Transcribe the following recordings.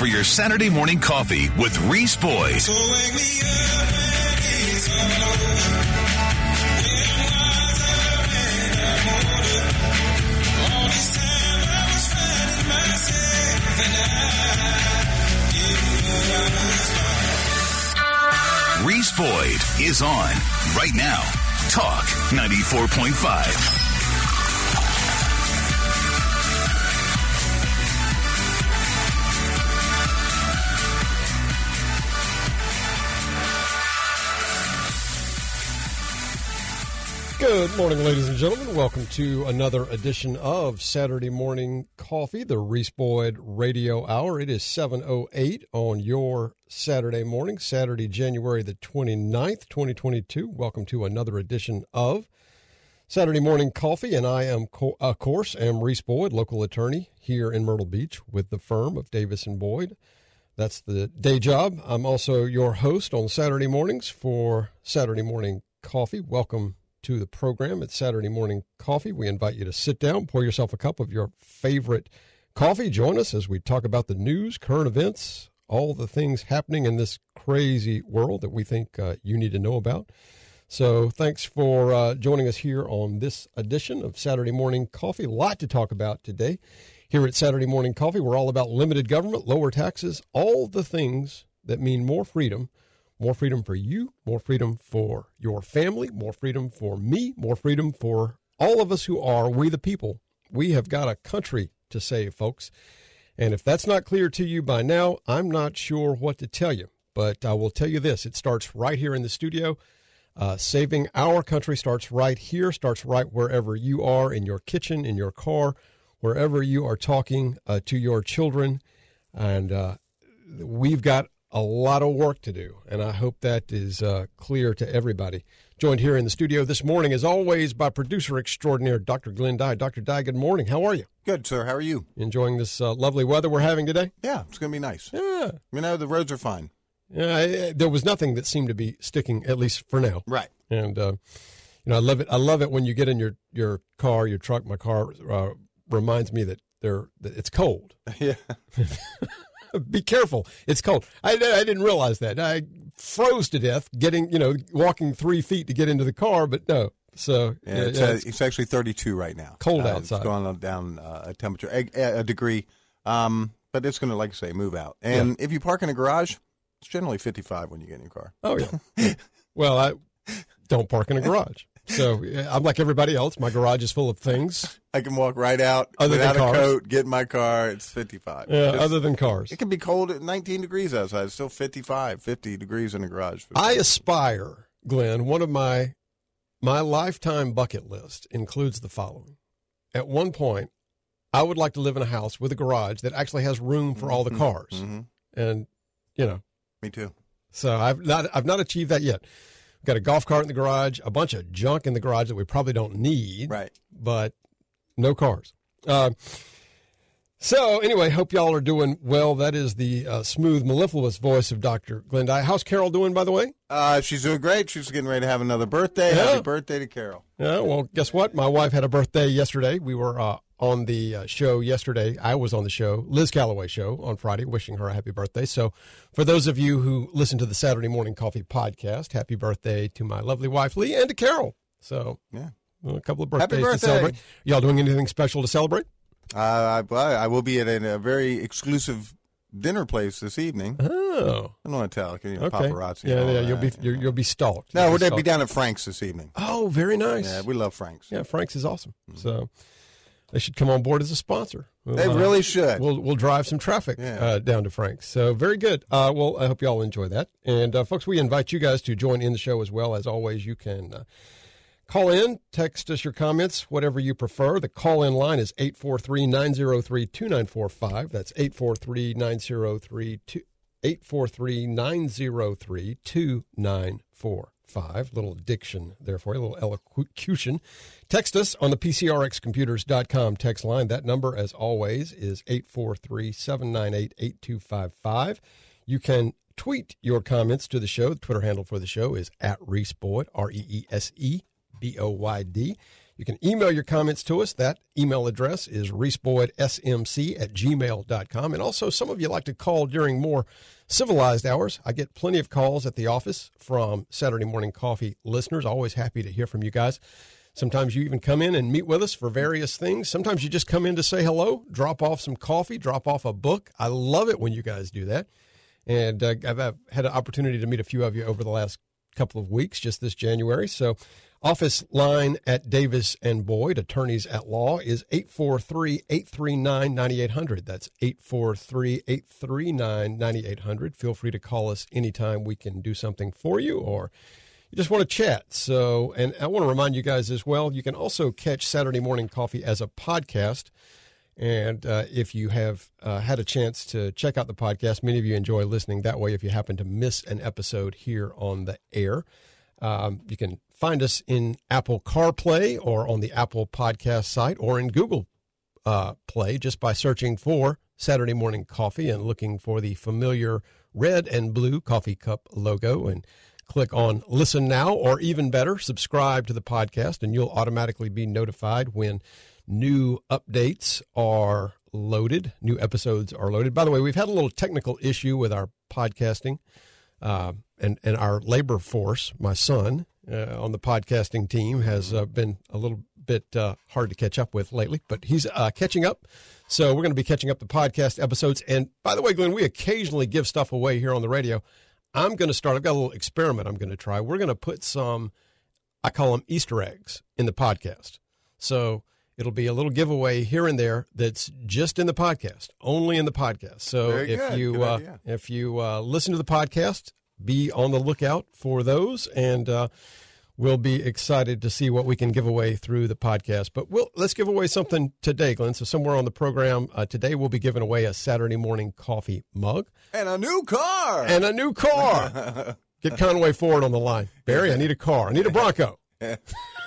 for your Saturday morning coffee with Reese Boyd. Reese Boyd is on right now. Talk 94.5. Good morning, ladies and gentlemen. Welcome to another edition of Saturday Morning Coffee, the Reese Boyd Radio Hour. It is 7.08 on your Saturday morning, Saturday, January the 29th, 2022. Welcome to another edition of Saturday Morning Coffee, and I am, of course, am Reese Boyd, local attorney here in Myrtle Beach with the firm of Davis and Boyd. That's the day job. I'm also your host on Saturday mornings for Saturday Morning Coffee. Welcome to the program. It's Saturday Morning Coffee. We invite you to sit down, pour yourself a cup of your favorite coffee. Join us as we talk about the news, current events, all the things happening in this crazy world that we think uh, you need to know about. So, thanks for uh, joining us here on this edition of Saturday Morning Coffee. A lot to talk about today. Here at Saturday Morning Coffee, we're all about limited government, lower taxes, all the things that mean more freedom more freedom for you, more freedom for your family, more freedom for me, more freedom for all of us who are we the people. We have got a country to save, folks. And if that's not clear to you by now, I'm not sure what to tell you. But I will tell you this it starts right here in the studio. Uh, saving our country starts right here, starts right wherever you are in your kitchen, in your car, wherever you are talking uh, to your children. And uh, we've got a lot of work to do, and I hope that is uh, clear to everybody. Joined here in the studio this morning, as always, by producer extraordinaire Dr. Glenn Dye. Dr. Dye, good morning. How are you? Good, sir. How are you? Enjoying this uh, lovely weather we're having today? Yeah, it's going to be nice. Yeah. You know, the roads are fine. Yeah, I, there was nothing that seemed to be sticking, at least for now. Right. And uh, you know, I love it. I love it when you get in your your car, your truck. My car uh, reminds me that they're that it's cold. Yeah. Be careful. It's cold. I, I didn't realize that. I froze to death getting, you know, walking three feet to get into the car, but no. So Yeah, yeah, it's, yeah, uh, it's- it's actually 32 right now. Cold Uh, outside. It's going down uh, a temperature, a, a degree. Um, but it's going to, like I say, move out. And if you park in a garage, it's generally 55 when you get in your car. oh yeah. well, I don't park in a garage. So I'm like everybody else. My garage is full of things, I can walk right out Other than without a coat, get in my car. It's 55. uh, It's- other than cars. it can be cold at 19 degrees outside. It's still 55, 50 degrees in the garage. I aspire, Glenn. One of my my lifetime bucket list includes the following. At one point, I would like to live in a house with a garage that actually has room for all the cars, hmm and you know, Me too. so I've not I've not achieved that yet. Got a golf cart in the garage, a bunch of junk in the garage that we probably don't need, Right. but no cars. Uh, so anyway, hope y'all are doing well. That is the uh, smooth, mellifluous voice of Dr. Glenn How's Carol doing, by the way? Uh, she's doing great. She's getting ready to have another birthday. Yeah. Happy birthday to Carol. Yeah, well, guess what? My wife had a birthday yesterday. We were uh, on the uh, show yesterday. I was on the show, Liz Calloway show on Friday, wishing her a happy birthday. So, for those of you who listen to the Saturday Morning Coffee podcast, happy birthday to my lovely wife Lee and to Carol. So, Yeah. well, a couple of birthdays to celebrate. Y'all doing anything special to celebrate? Uh, I, I will be at a, a very exclusive dinner place this evening. Oh, I don't want to tell, you know, okay. paparazzi. Yeah, yeah, you'll be you're, you'll be stalked. No, we're be going to be down at Frank's this evening. Oh, very nice. Yeah, we love Frank's. Yeah, Frank's is awesome. So, they should come on board as a sponsor. We'll, They uh, really should. we'll we'll drive some traffic Yeah. uh, down to Frank's. So very good. Uh, well, I hope you all enjoy that. And uh, folks, we invite you guys to join in the show as well. As always, you can uh, call in, text us your comments, whatever you prefer. The call in line is 843-903-2945. That's 843-903 843-903-2945. Little diction there for you, a little elocution. Text us on the PCRXcomputers.com text line. That number, as always, is 843 798 8255. You can tweet your comments to the show. The Twitter handle for the show is at Reese Boyd, R E E S E B O Y D. You can email your comments to us. That email address is reesboydsmc at gmail.com. And also, some of you like to call during more civilized hours. I get plenty of calls at the office from Saturday Morning Coffee listeners. Always happy to hear from you guys. Sometimes you even come in and meet with us for various things. Sometimes you just come in to say hello, drop off some coffee, drop off a book. I love it when you guys do that. And uh, I've, I've had an opportunity to meet a few of you over the last couple of weeks, just this January. So, office line at Davis and Boyd, attorneys at law, is 843 839 9800. That's 843 839 9800. Feel free to call us anytime we can do something for you or you just want to chat. So, and I want to remind you guys as well, you can also catch Saturday Morning Coffee as a podcast. And uh, if you have uh, had a chance to check out the podcast, many of you enjoy listening that way. If you happen to miss an episode here on the air, um, you can find us in Apple CarPlay or on the Apple Podcast site or in Google uh, Play just by searching for Saturday Morning Coffee and looking for the familiar red and blue coffee cup logo and click on listen now or even better subscribe to the podcast and you'll automatically be notified when new updates are loaded new episodes are loaded. By the way we've had a little technical issue with our podcasting. Uh, and and our labor force my son uh, on the podcasting team has uh, been a little bit uh, hard to catch up with lately but he's uh, catching up so we're going to be catching up the podcast episodes and by the way glenn we occasionally give stuff away here on the radio I'm going to start. I've got a little experiment I'm going to try. We're going to put some, I call them Easter eggs in the podcast. So it'll be a little giveaway here and there that's just in the podcast, only in the podcast. So Very if good. you Good uh, if you uh, listen to the podcast, be on the lookout for those, and uh, we'll be excited to see what we can give away through the podcast. But we'll let's give away something today, Glenn. So somewhere on the program uh, today, we'll be giving away a Saturday morning coffee mug And a new car. and a new car. Get Conway Ford on the line. Barry, I need a car. I need a Bronco. yeah,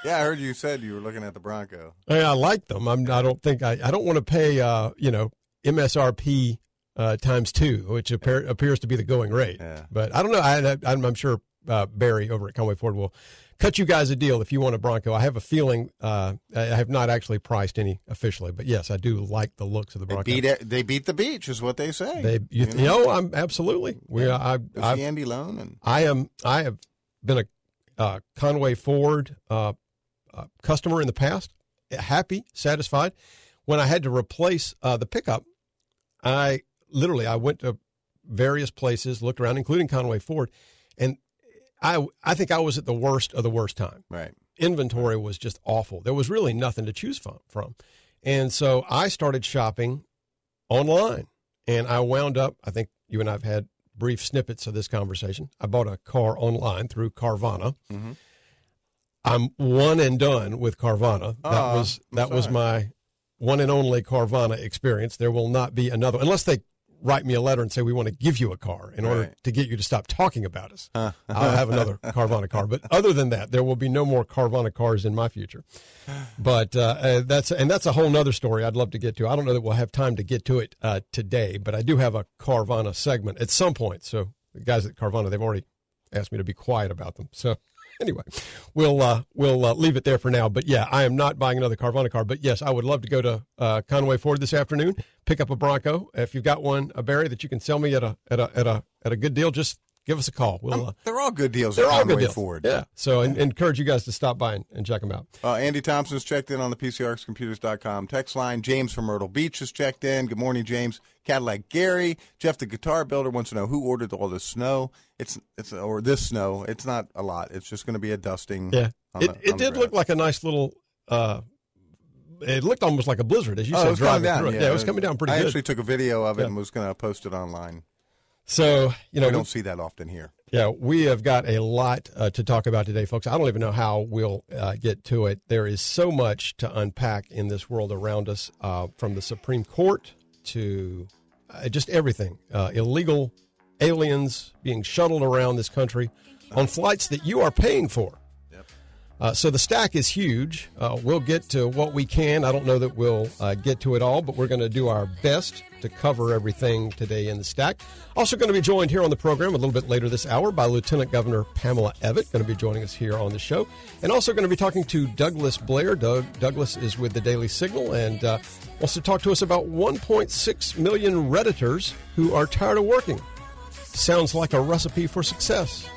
I heard you said you were looking at the Bronco. Hey, I like them. I'm, I don't think I, I don't want to pay, uh, you know, MSRP uh, times two, which appear, appears to be the going rate. Yeah. But I don't know. I, I'm, I'm sure uh, Barry over at Conway Ford will cut you guys a deal if you want a Bronco. I have a feeling uh, I have not actually priced any officially, but yes, I do like the looks of the They Bronco. beat it. They beat the beach, is what they say. They, you, you know, I'm absolutely. We, I, I, see Andy Lone and I am. I have been a uh, Conway Ford uh, uh, customer in the past. Happy, satisfied. When I had to replace uh, the pickup, I literally I went to various places, looked around, including Conway Ford, and I I think I was at the worst of the worst time right. inventory was just awful. There was really nothing to choose from, from. And so I started shopping online and I wound up, I think you and I have had brief snippets of this conversation. I bought a car online through Carvana. Mhm. I'm one and done with Carvana. That Aw, was that was my one and only Carvana experience. There will not be another unless they write me a letter and say we want to give you a car in order Right. to get you to stop talking about us. I'll have another Carvana car, but other than that, there will be no more Carvana cars in my future. But uh, uh, that's and that's a whole nother story I'd love to get to. I don't know that we'll have time to get to it uh, today, but I do have a Carvana segment at some point. So the guys at Carvana they've already asked me to be quiet about them. So anyway, we'll uh, we'll uh, leave it there for now. But yeah, I am not buying another Carvana car. But yes, I would love to go to uh, Conway Ford this afternoon, pick up a Bronco. If you've got one, a Barry that you can sell me at a at a at a at a good deal, just give us a call. We'll. Uh, They're all good deals. they're all good deals. Ford. Yeah. So I encourage you guys to stop by and, and check them out. Uh, Andy Thompson's checked in on the PCRXcomputers.com text line. James from Myrtle Beach has checked in. Good morning, James. Cadillac Gary. Jeff, the guitar builder, wants to know who ordered all this snow. It's it's or this snow. It's not a lot. It's just going to be a dusting. Yeah. It the- it did look like a nice little. Uh, it looked almost like a blizzard, as you Oh, said. it was coming driving down. through it. Yeah, it was coming down pretty I good. actually took a video of it Yeah. and was going to post it online. So you know, We we- don't see that often here. Yeah, we have got a lot uh, to talk about today, folks. I don't even know how we'll uh, get to it. There is so much to unpack in this world around us, uh, from the Supreme Court to uh, just everything. Uh, illegal aliens being shuttled around this country on flights that you are paying for. Uh, so the stack is huge. Uh, we'll get to what we can. I don't know that we'll uh, get to it all, but we're going to do our best to cover everything today in the stack. Also, going to be joined here on the program a little bit later this hour by Lieutenant Governor Pamela Evette, going to be joining us here on the show, and also going to be talking to Douglas Blair. Doug Douglas is with the Daily Signal and uh, wants to talk to us about 1.6 million redditors who are tired of working. Sounds like a recipe for success.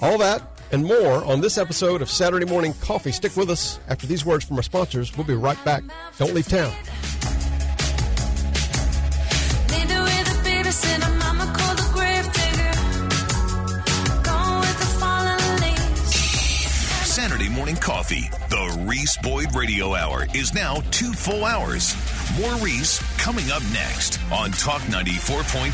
All that and more on this episode of Saturday Morning Coffee. Stick with us after these words from our sponsors. We'll be right back. Don't leave town. Saturday morning coffee. The Reese Boyd Radio Hour is now two full hours. More Reese coming up next on Talk 94.5.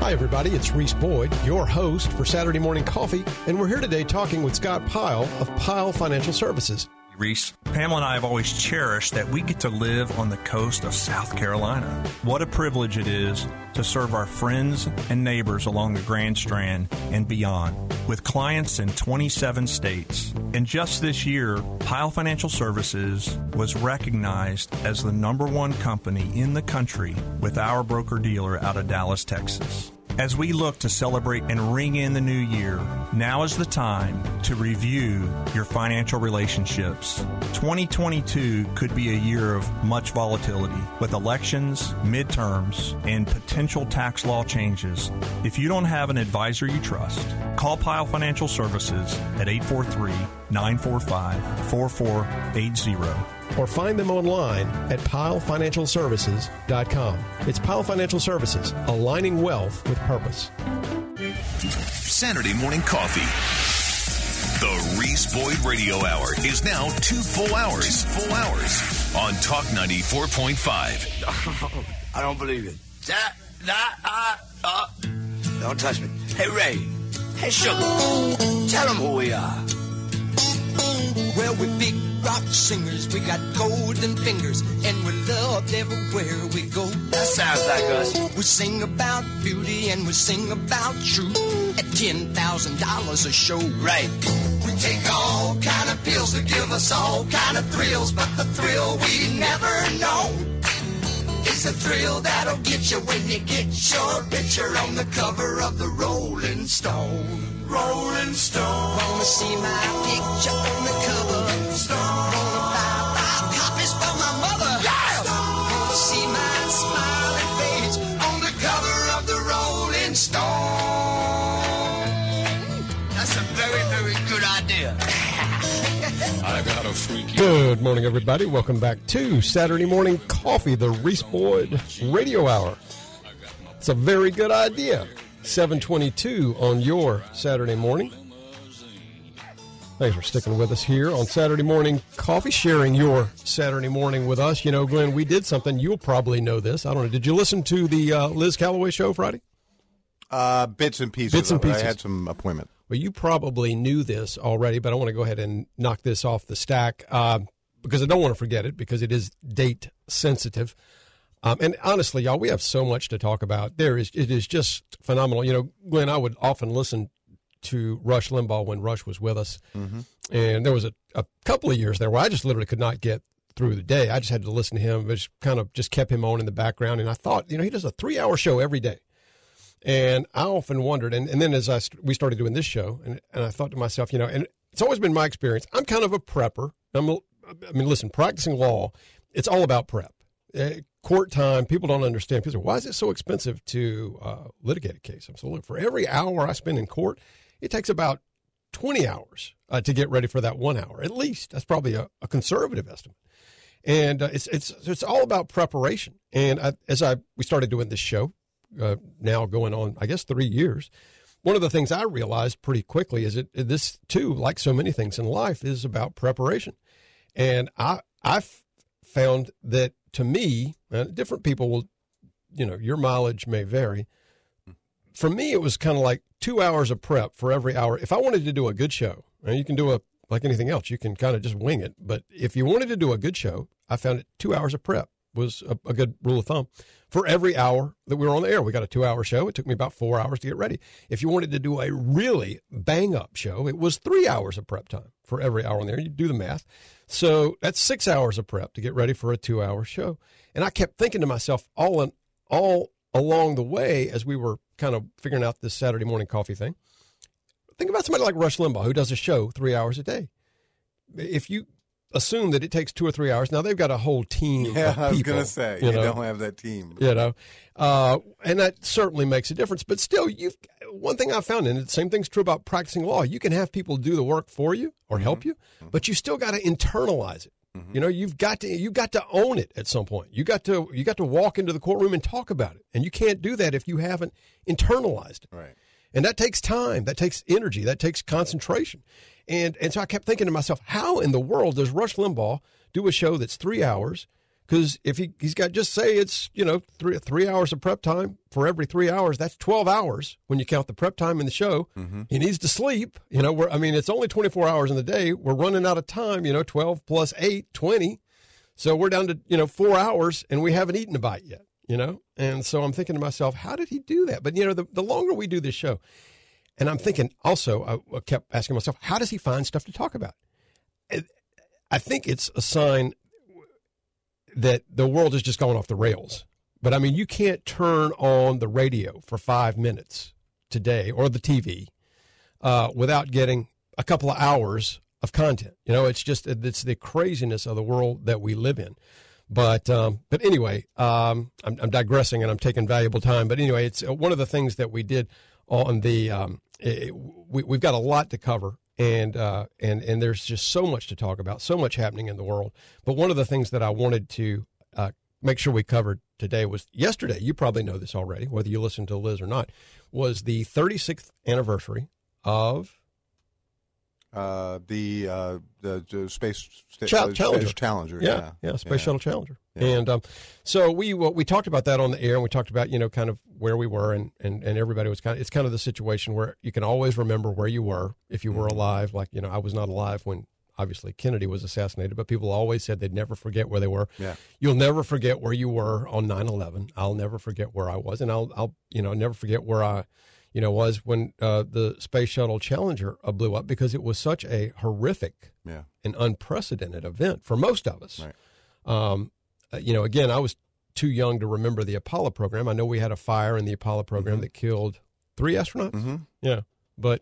Hi, everybody. It's Reese Boyd, your host for Saturday Morning Coffee, and we're here today talking with Scott Pyle of Pyle Financial Services. Reese. Pamela and I have always cherished that we get to live on the coast of South Carolina. What a privilege it is to serve our friends and neighbors along the Grand Strand and beyond with clients in 27 states. And just this year, Pyle Financial Services was recognized as the number one company in the country with our broker dealer out of Dallas, Texas. As we look to celebrate and ring in the new year, now is the time to review your financial relationships. 2022 could be a year of much volatility with elections, midterms, and potential tax law changes. If you don't have an advisor you trust, call Pyle Financial Services at 843 945 4480 or find them online at pylefinancialservices.com. It's Pyle Financial Services, aligning wealth with purpose. Saturday morning coffee. The Reese Boyd Radio Hour is now two full hours. Two full hours on Talk 94.5. I don't believe it. That, that, uh, uh. Don't touch me. Hey, Ray. Hey, Sugar. Tell them who we are. Well, we big rock singers, we got golden fingers, and we're loved everywhere we go. That sounds like us. We sing about beauty and we sing about truth at ten thousand dollars a show. Right. We take all kind of pills to give us all kind of thrills, but the thrill we never know is the thrill that'll get you when you get your picture on the cover of the Rolling Stone. Rolling Stone. Wanna see my picture on the cover? Good morning, everybody. Welcome back to Saturday Morning Coffee, the Reese Boyd Radio Hour. It's a very good idea. 722 on your Saturday morning. Thanks for sticking with us here on Saturday Morning Coffee, sharing your Saturday morning with us. You know, Glenn, we did something. You'll probably know this. I don't know. Did you listen to the uh, Liz Calloway show Friday? Uh, bits and pieces. Bits and pieces. I had some appointment. Well, you probably knew this already, but I want to go ahead and knock this off the stack uh, because I don't want to forget it because it is date sensitive. Um, and honestly, y'all, we have so much to talk about. There is, it is just phenomenal. You know, Glenn, I would often listen to Rush Limbaugh when Rush was with us, and there was a, a couple of years there where I just literally could not get through the day. I just had to listen to him. It just kind of just kept him on in the background, and I thought, you know, he does a three-hour show every day. And I often wondered, and, and then as I st- we started doing this show, and, and I thought to myself, you know, and it's always been my experience. I'm kind of a prepper. I'm, a, I mean, listen, practicing law, it's all about prep. Uh, court time, people don't understand. People say, why is it so expensive to uh, litigate a case? I'm so look for every hour I spend in court, it takes about 20 hours uh, to get ready for that one hour, at least. That's probably a, a conservative estimate. And uh, it's it's it's all about preparation. And I, as I we started doing this show, uh, now going on, I guess, three years. One of the things I realized pretty quickly is that this too, like so many things in life, is about preparation. And I I've found that to me, uh, different people will, you know, your mileage may vary. For me, it was kind of like two hours of prep for every hour. If I wanted to do a good show, you can do a like anything else, you can kind of just wing it. But if you wanted to do a good show, I found it two hours of prep was a, a good rule of thumb. For every hour that we were on the air, we got a two-hour show. It took me about four hours to get ready. If you wanted to do a really bang-up show, it was three hours of prep time for every hour on there. You do the math. So that's six hours of prep to get ready for a two-hour show. And I kept thinking to myself all in, all along the way as we were kind of figuring out this Saturday morning coffee thing. Think about somebody like Rush Limbaugh who does a show three hours a day. If you assume that it takes two or three hours, now they've got a whole team. Yeah, of I was going to say, you you, know, don't have that team. you know, uh, and that certainly makes a difference. But still, you've one thing I found, and the same thing's true about practicing law. You can have people do the work for you or help you, but you still got to internalize it. Mm-hmm. You know, you've got to you've got to own it at some point. You got to you got to walk into the courtroom and talk about it, and you can't do that if you haven't internalized it. Right. And that takes time, that takes energy, that takes concentration. And and so I kept thinking to myself, how in the world does Rush Limbaugh do a show that's three hours? Because if he he's got just say it's you know three three hours of prep time for every three hours, that's twelve hours when you count the prep time in the show. Mm-hmm. He needs to sleep. You know, we're, I mean it's only twenty four hours in the day. We're running out of time. You know, twelve plus eight, 20. So we're down to you know four hours, and we haven't eaten a bite yet. You know, and so I'm thinking to myself, how did he do that? But you know, the, the longer we do this show, and I'm thinking also, I, kept asking myself, how does he find stuff to talk about? I think it's a sign that the world is just going off the rails. But I mean, you can't turn on the radio for five minutes today or the TV uh, without getting a couple of hours of content. You know, it's just it's the craziness of the world that we live in. But um, but anyway, um, I'm, I'm digressing and I'm taking valuable time. But anyway, it's uh, one of the things that we did on the. Um, it, we, we've got a lot to cover, and uh, and and there's just so much to talk about, so much happening in the world. But one of the things that I wanted to uh, make sure we covered today was yesterday. You probably know this already, whether you listen to Liz or not. Was the 36th anniversary of Uh, the, uh, the the space sta- Chal- uh, Challenger. space Challenger. Yeah, yeah, Space Yeah. Shuttle Challenger. Yeah. And um, so we well, we talked about that on the air, and we talked about you know kind of where we were, and and and everybody was kind of it's kind of the situation where you can always remember where you were if you Mm-hmm. were alive. Like you know, I was not alive when obviously Kennedy was assassinated, but people always said they'd never forget where they were. Yeah. You'll never forget where you were on 9/11. I'll never forget where I was, and I'll I'll you know never forget where I you know was when uh, the Space Shuttle Challenger uh, blew up because it was such a horrific Yeah. an unprecedented event for most of us. Right. Um, uh, you know, again, I was too young to remember the Apollo program. I know we had a fire in the Apollo program that killed three astronauts. Mm-hmm. Yeah, but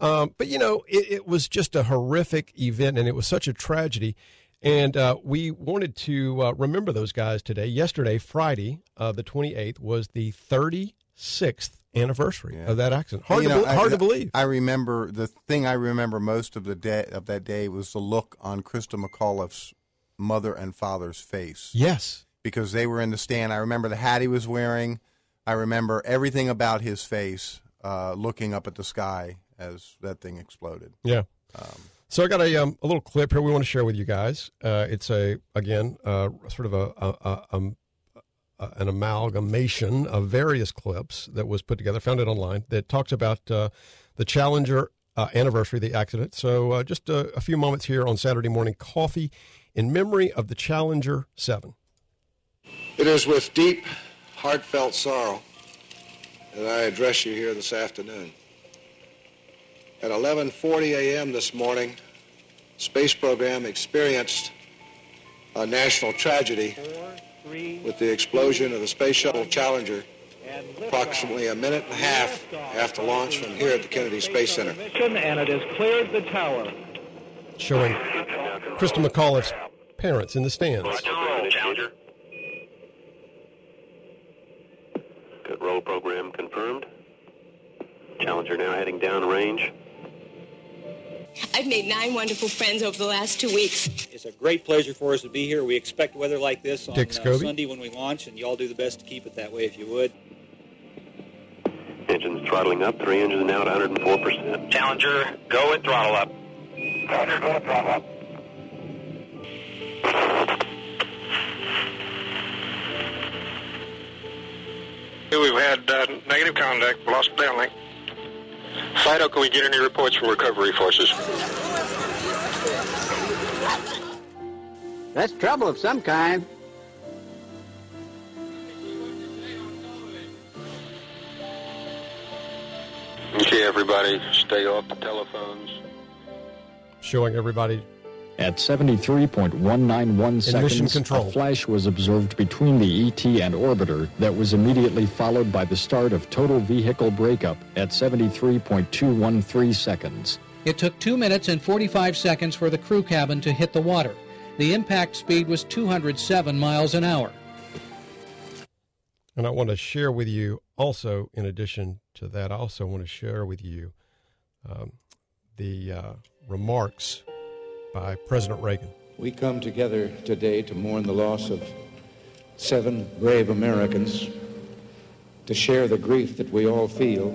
um, but you know, it, it was just a horrific event, and it was such a tragedy. And uh, we wanted to uh, remember those guys today. Yesterday, Friday, uh, the twenty eighth, was the thirty sixth anniversary Yeah. of that accident. Hard, You to, know, bel- I- to believe. I remember the thing I remember most of the day of that day was the look on Christa McAuliffe's mother and father's face yes. because they were in the stand. I remember the hat he was wearing. I remember everything about his face, uh, looking up at the sky as that thing exploded. Yeah. so I got a um, a little clip here we want to share with you guys. Uh, it's a again uh, sort of a, a, a, a an amalgamation of various clips that was put together. Found it online that talks about uh, the Challenger uh, anniversary, the accident. So uh, just a, few moments here on Saturday morning coffee in memory of the Challenger Seven. It is with deep, heartfelt sorrow that I address you here this afternoon. At 11:40 a.m. this morning, space program experienced a national tragedy with the explosion of the Space Shuttle Challenger approximately a minute and a half after launch from here at the Kennedy Space Center. and it has cleared the tower. Showing Christa McAuliffe's parents in the stands. Challenger. Good roll program confirmed. Challenger now heading down range. I've made nine wonderful friends over the last two weeks. It's a great pleasure for us to be here. We expect weather like this on Dick uh, Sunday when we launch, and you all do the best to keep it that way if you would. Engines throttling up. Three engines now at 104%. Challenger, go and throttle up. Challenger, go throttle up. We've had uh, negative contact, lost downlink. Fido, can we get any reports from recovery forces? That's trouble of some kind. Okay, everybody, stay off the telephones. Showing everybody at 73.191 seconds, control. a flash was observed between the ET and orbiter that was immediately followed by the start of total vehicle breakup at 73.213 seconds. It took 2 minutes and 45 seconds for the crew cabin to hit the water. The impact speed was 207 miles an hour. And I want to share with you also, in addition to that, I also want to share with you um, the uh, remarks by President Reagan. We come together today to mourn the loss of seven brave Americans, to share the grief that we all feel,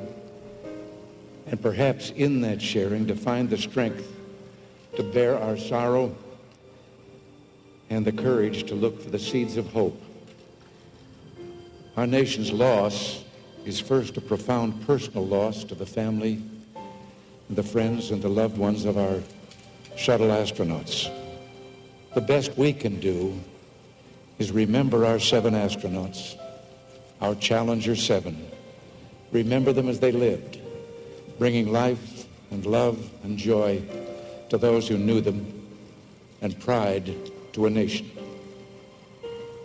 and perhaps in that sharing to find the strength to bear our sorrow and the courage to look for the seeds of hope. Our nation's loss is first a profound personal loss to the family, the friends, and the loved ones of our shuttle astronauts. The best we can do is remember our seven astronauts, our Challenger 7. Remember them as they lived, bringing life and love and joy to those who knew them and pride to a nation.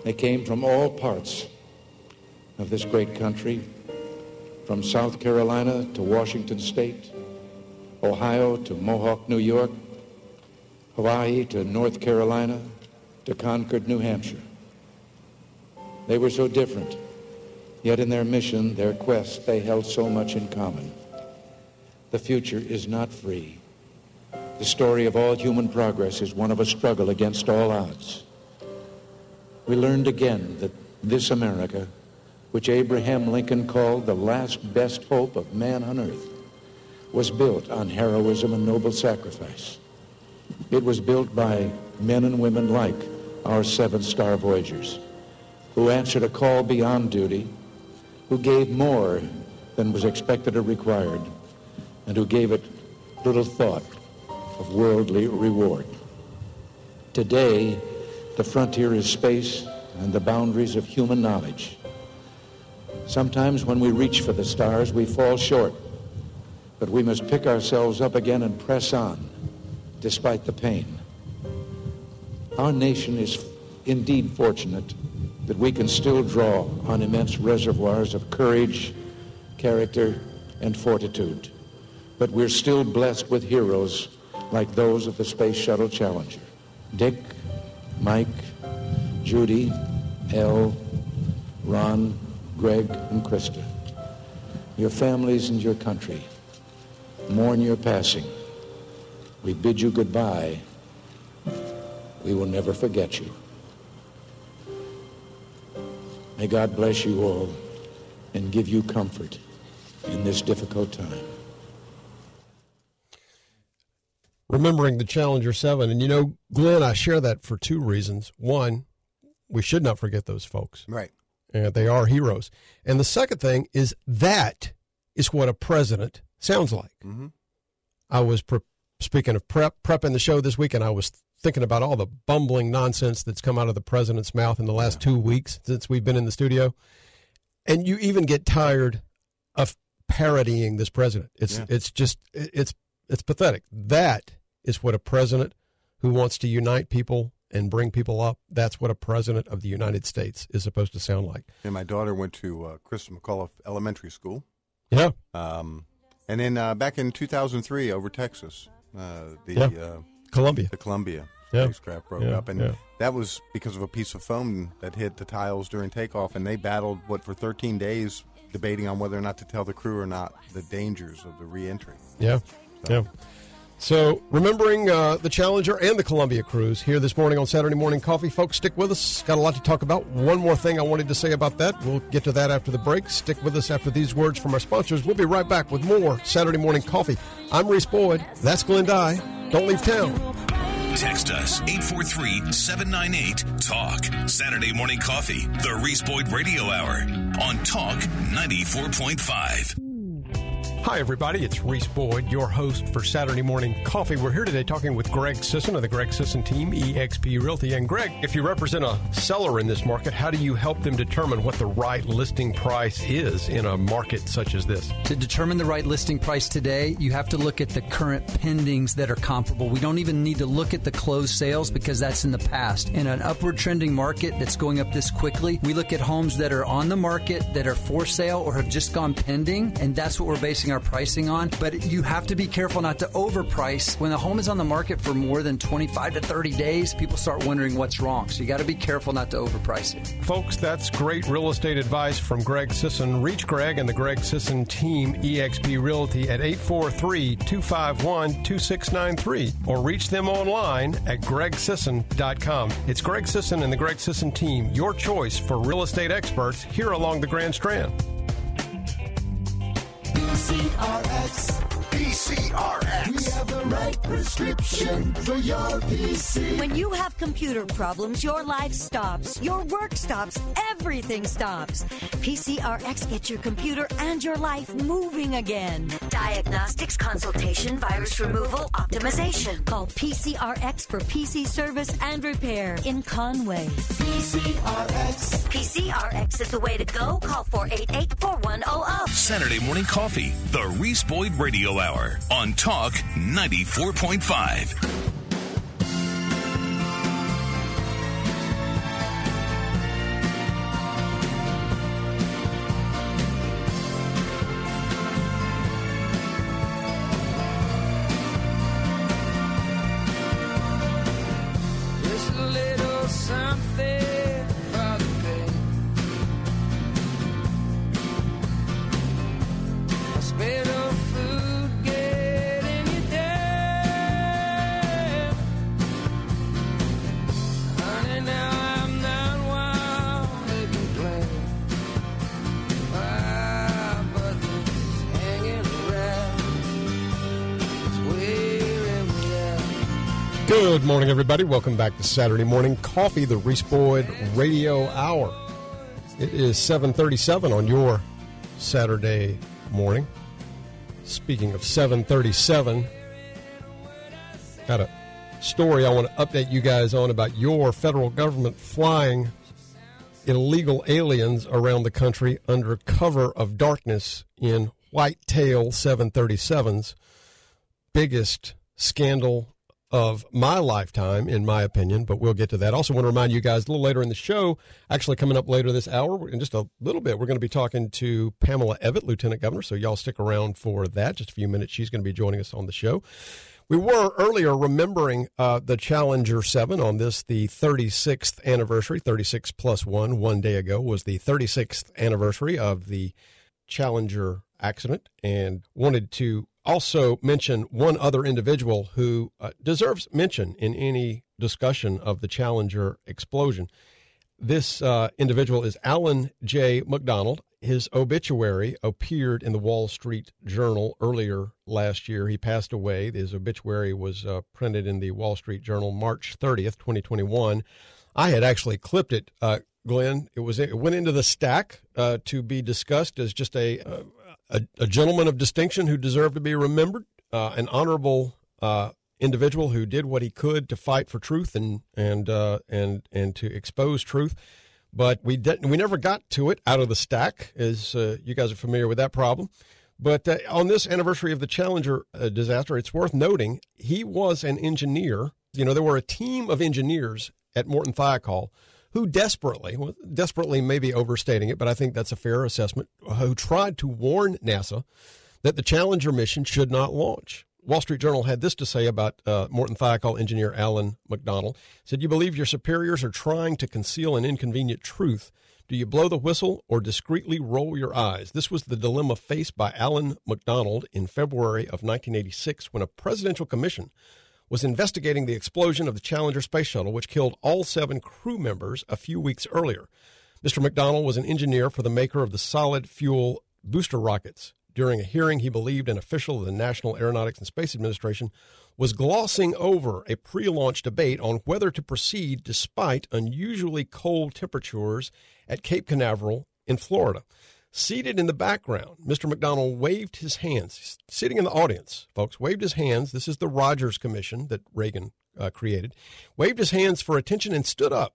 They came from all parts of this great country, from South Carolina to Washington State, Ohio to Mohawk, New York, Hawaii to North Carolina to Concord, New Hampshire. They were so different, yet in their mission, their quest, they held so much in common. The future is not free. The story of all human progress is one of a struggle against all odds. We learned again that this America, which Abraham Lincoln called the last best hope of man on earth, was built on heroism and noble sacrifice. It was built by men and women like our seven star voyagers, who answered a call beyond duty, who gave more than was expected or required, and who gave it little thought of worldly reward. Today, the frontier is space and the boundaries of human knowledge. Sometimes when we reach for the stars, we fall short, but we must pick ourselves up again and press on despite the pain. Our nation is indeed fortunate that we can still draw on immense reservoirs of courage, character, and fortitude. But we're still blessed with heroes like those of the Space Shuttle Challenger. Dick, Mike, Judy, El, Ron, Greg, and Christa. Your families and your country mourn your passing. We bid you goodbye. We will never forget you. May God bless you all and give you comfort in this difficult time. remembering the Challenger 7. And you know, Glenn, I share that for two reasons. One, we should not forget those folks. Right. And they are heroes. And the second thing is that is what a president sounds like. Mm-hmm. I was, pre- speaking of prep, prepping the show this week, and I was thinking about all the bumbling nonsense that's come out of the president's mouth in the last two weeks since we've been in the studio. And you even get tired of parodying this president. It's Yeah. it's just it's it's pathetic. That is what a president who wants to unite people and bring people up. That's what a president of the United States is supposed to sound like. And my daughter went to uh, Chris McAuliffe Elementary School. Yeah. Um, and then uh, back in 2003 over Texas, the Yeah. uh, Columbia. the Columbia Yeah. spacecraft broke Yeah, up, and yeah. that was because of a piece of foam that hit the tiles during takeoff, and they battled what for 13 days, debating on whether or not to tell the crew or not the dangers of the reentry. Yeah, yeah. So, remembering uh, the Challenger and the Columbia crews here this morning on Saturday Morning Coffee. Folks, stick with us. Got a lot to talk about. One more thing I wanted to say about that. We'll get to that after the break. Stick with us after these words from our sponsors. We'll be right back with more Saturday Morning Coffee. I'm Reese Boyd. That's Glenn Dye. Don't leave town. Text us 843 798 TALK. Saturday morning coffee, the Reese Boyd Radio Hour on Talk 94.5. Hi, everybody. It's Reese Boyd, your host for Saturday Morning Coffee. We're here today talking with Greg Sisson of the Greg Sisson team, eXp Realty. And Greg, if you represent a seller in this market, how do you help them determine what the right listing price is in a market such as this? To determine the right listing price today, you have to look at the current pendings that are comparable. We don't even need to look at the closed sales because that's in the past. In an upward trending market that's going up this quickly, we look at homes that are on the market, that are for sale, or have just gone pending, and that's what we're basing our pricing on. But you have to be careful not to overprice. When the home is on the market for more than 25 to 30 days, people start wondering what's wrong. So you got to be careful not to overprice it. Folks, that's great real estate advice from Greg Sisson. Reach Greg and the Greg Sisson team, eXp Realty, at 843 251 2693 or reach them online at gregsisson.com. It's Greg Sisson and the Greg Sisson team, your choice for real estate experts here along the Grand Strand. PCRX. PCRX. We have the right prescription for your PC. When you have computer problems, your life stops, your work stops, everything stops. PCRX gets your computer and your life moving again. Diagnostics, consultation, virus removal, optimization. Call PCRX for PC service and repair in Conway. PCRX. PCRX is the way to go. Call 488 4100. Saturday morning coffee, the Reese Boyd Radio Hour on Talk 94.5. Good morning, everybody. Welcome back to Saturday Morning Coffee, the Reese Boyd Radio Hour. It is 737 on your Saturday morning. Speaking of 737, got a story I want to update you guys on about your federal government flying illegal aliens around the country under cover of darkness in whitetail 737s. Biggest scandal of my lifetime, in my opinion, but we'll get to that. Also, want to remind you guys a little later in the show, actually coming up later this hour, in just a little bit, we're going to be talking to Pamela Evette, Lieutenant Governor. So y'all stick around for that. Just a few minutes. She's going to be joining us on the show. We were earlier remembering uh, the Challenger 7 on this, the 36th anniversary, 36 plus one, one day ago was the 36th anniversary of the Challenger accident, and wanted to also mention one other individual who uh, deserves mention in any discussion of the Challenger explosion. This uh, individual is Allan J. McDonald. His obituary appeared in the Wall Street Journal earlier last year. He passed away. His obituary was uh, printed in the Wall Street Journal March 30th, 2021. I had actually clipped it, uh, Glenn. It was it went into the stack uh, to be discussed as just a, uh, a a gentleman of distinction who deserved to be remembered, uh, an honorable uh, individual who did what he could to fight for truth and and uh, and and to expose truth. But we didn't. We never got to it out of the stack, as uh, you guys are familiar with that problem. But on this anniversary of the Challenger disaster, it's worth noting he was an engineer. You know, there were a team of engineers at Morton Thiokol who desperately, well, desperately maybe overstating it, but I think that's a fair assessment, who tried to warn NASA that the Challenger mission should not launch. Wall Street Journal had this to say about uh, Morton Thiokol engineer Allan McDonald. He said, "You believe your superiors are trying to conceal an inconvenient truth. Do you blow the whistle or discreetly roll your eyes?" This was the dilemma faced by Allan McDonald in February of 1986 when a presidential commission was investigating the explosion of the Challenger space shuttle, which killed all seven crew members a few weeks earlier. Mr. McDonald was an engineer for the maker of the solid fuel booster rockets. During a hearing, he believed an official of the National Aeronautics and Space Administration was glossing over a pre launch debate on whether to proceed despite unusually cold temperatures at Cape Canaveral in Florida. Seated in the background, Mr. McDonald waved his hands, sitting in the audience, folks, waved his hands. This is the Rogers Commission that Reagan uh, created. Waved his hands for attention and stood up.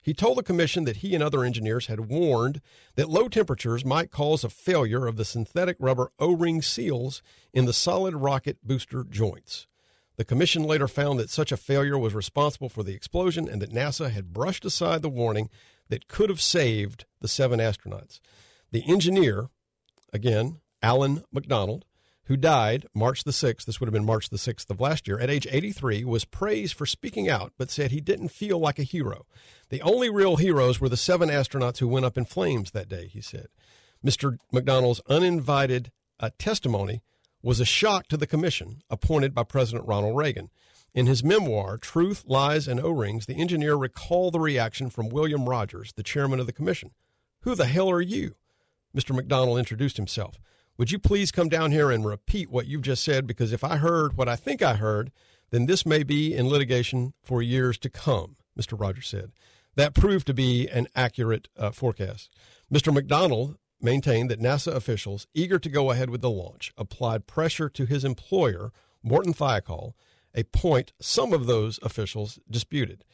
He told the commission that he and other engineers had warned that low temperatures might cause a failure of the synthetic rubber O ring seals in the solid rocket booster joints. The commission later found that such a failure was responsible for the explosion and that NASA had brushed aside the warning that could have saved the seven astronauts. The engineer, again, Allan McDonald, who died March the 6th, this would have been March the 6th of last year, at age 83, was praised for speaking out, but said he didn't feel like a hero. The only real heroes were the seven astronauts who went up in flames that day, he said. Mr. McDonald's uninvited uh, testimony was a shock to the commission appointed by President Ronald Reagan. In his memoir, Truth, Lies, and O Rings, the engineer recalled the reaction from William Rogers, the chairman of the commission. Who the hell are you? Mr. McDonald introduced himself. Would you please come down here and repeat what you've just said? Because if I heard what I think I heard, then this may be in litigation for years to come, Mr. Rogers said. That proved to be an accurate uh, forecast. Mr. McDonald maintained that NASA officials, eager to go ahead with the launch, applied pressure to his employer, Morton Thiokol, a point some of those officials disputed.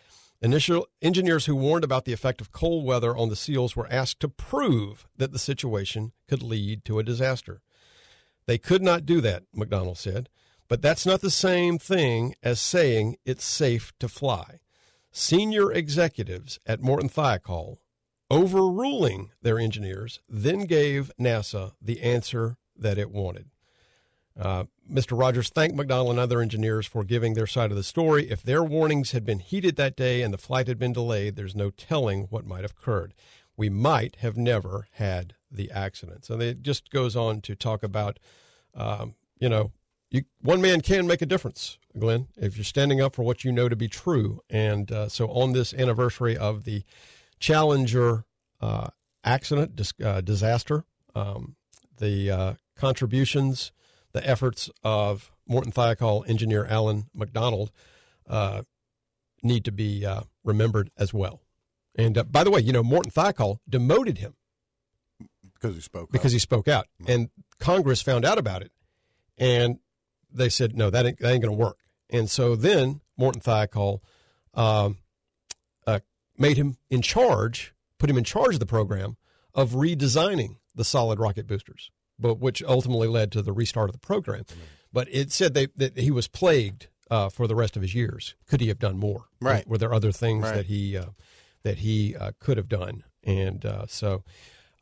Initial engineers who warned about the effect of cold weather on the seals were asked to prove that the situation could lead to a disaster. They could not do that, McDonald said, but that's not the same thing as saying it's safe to fly. Senior executives at Morton Thiokol, overruling their engineers, then gave NASA the answer that it wanted. Uh, Mr. Rogers thanked McDonald and other engineers for giving their side of the story. If their warnings had been heeded that day and the flight had been delayed, there's no telling what might have occurred. We might have never had the accident. So it just goes on to talk about, um, you know, you, one man can make a difference, Glenn, if you're standing up for what you know to be true. And uh, so on this anniversary of the Challenger uh, accident, dis- uh, disaster, um, the uh, contributions the efforts of Morton Thiokol engineer Allan McDonald uh, need to be uh, remembered as well. And uh, by the way, you know Morton Thiokol demoted him. Because he spoke because he spoke out, and Congress found out about it, and they said no, that ain't, that ain't going to work. And so then Morton Thiokol um, uh, made him in charge, put him in charge of the program of redesigning the solid rocket boosters but which ultimately led to the restart of the program. But it said they, that he was plagued uh, for the rest of his years. Could he have done more? Right. Were there other things Right. that he uh, that he uh, could have done? And uh, so,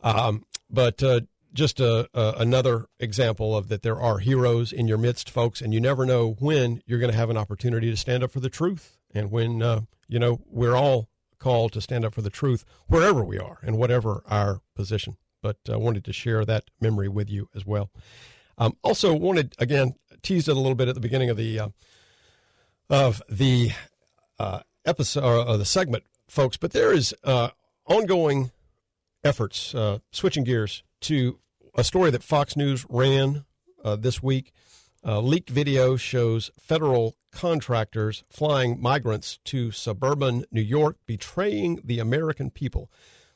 um, but uh, just a, a, another example of that there are heroes in your midst, folks, and you never know when you're going to have an opportunity to stand up for the truth, and when uh, you know we're all called to stand up for the truth wherever we are and whatever our position but I uh, wanted to share that memory with you as well. Um, also, wanted again teased it a little bit at the beginning of the uh, of the uh, episode or the segment, folks. But there is uh, ongoing efforts uh, switching gears to a story that Fox News ran uh, this week. leaked video shows federal contractors flying migrants to suburban New York, betraying the American people.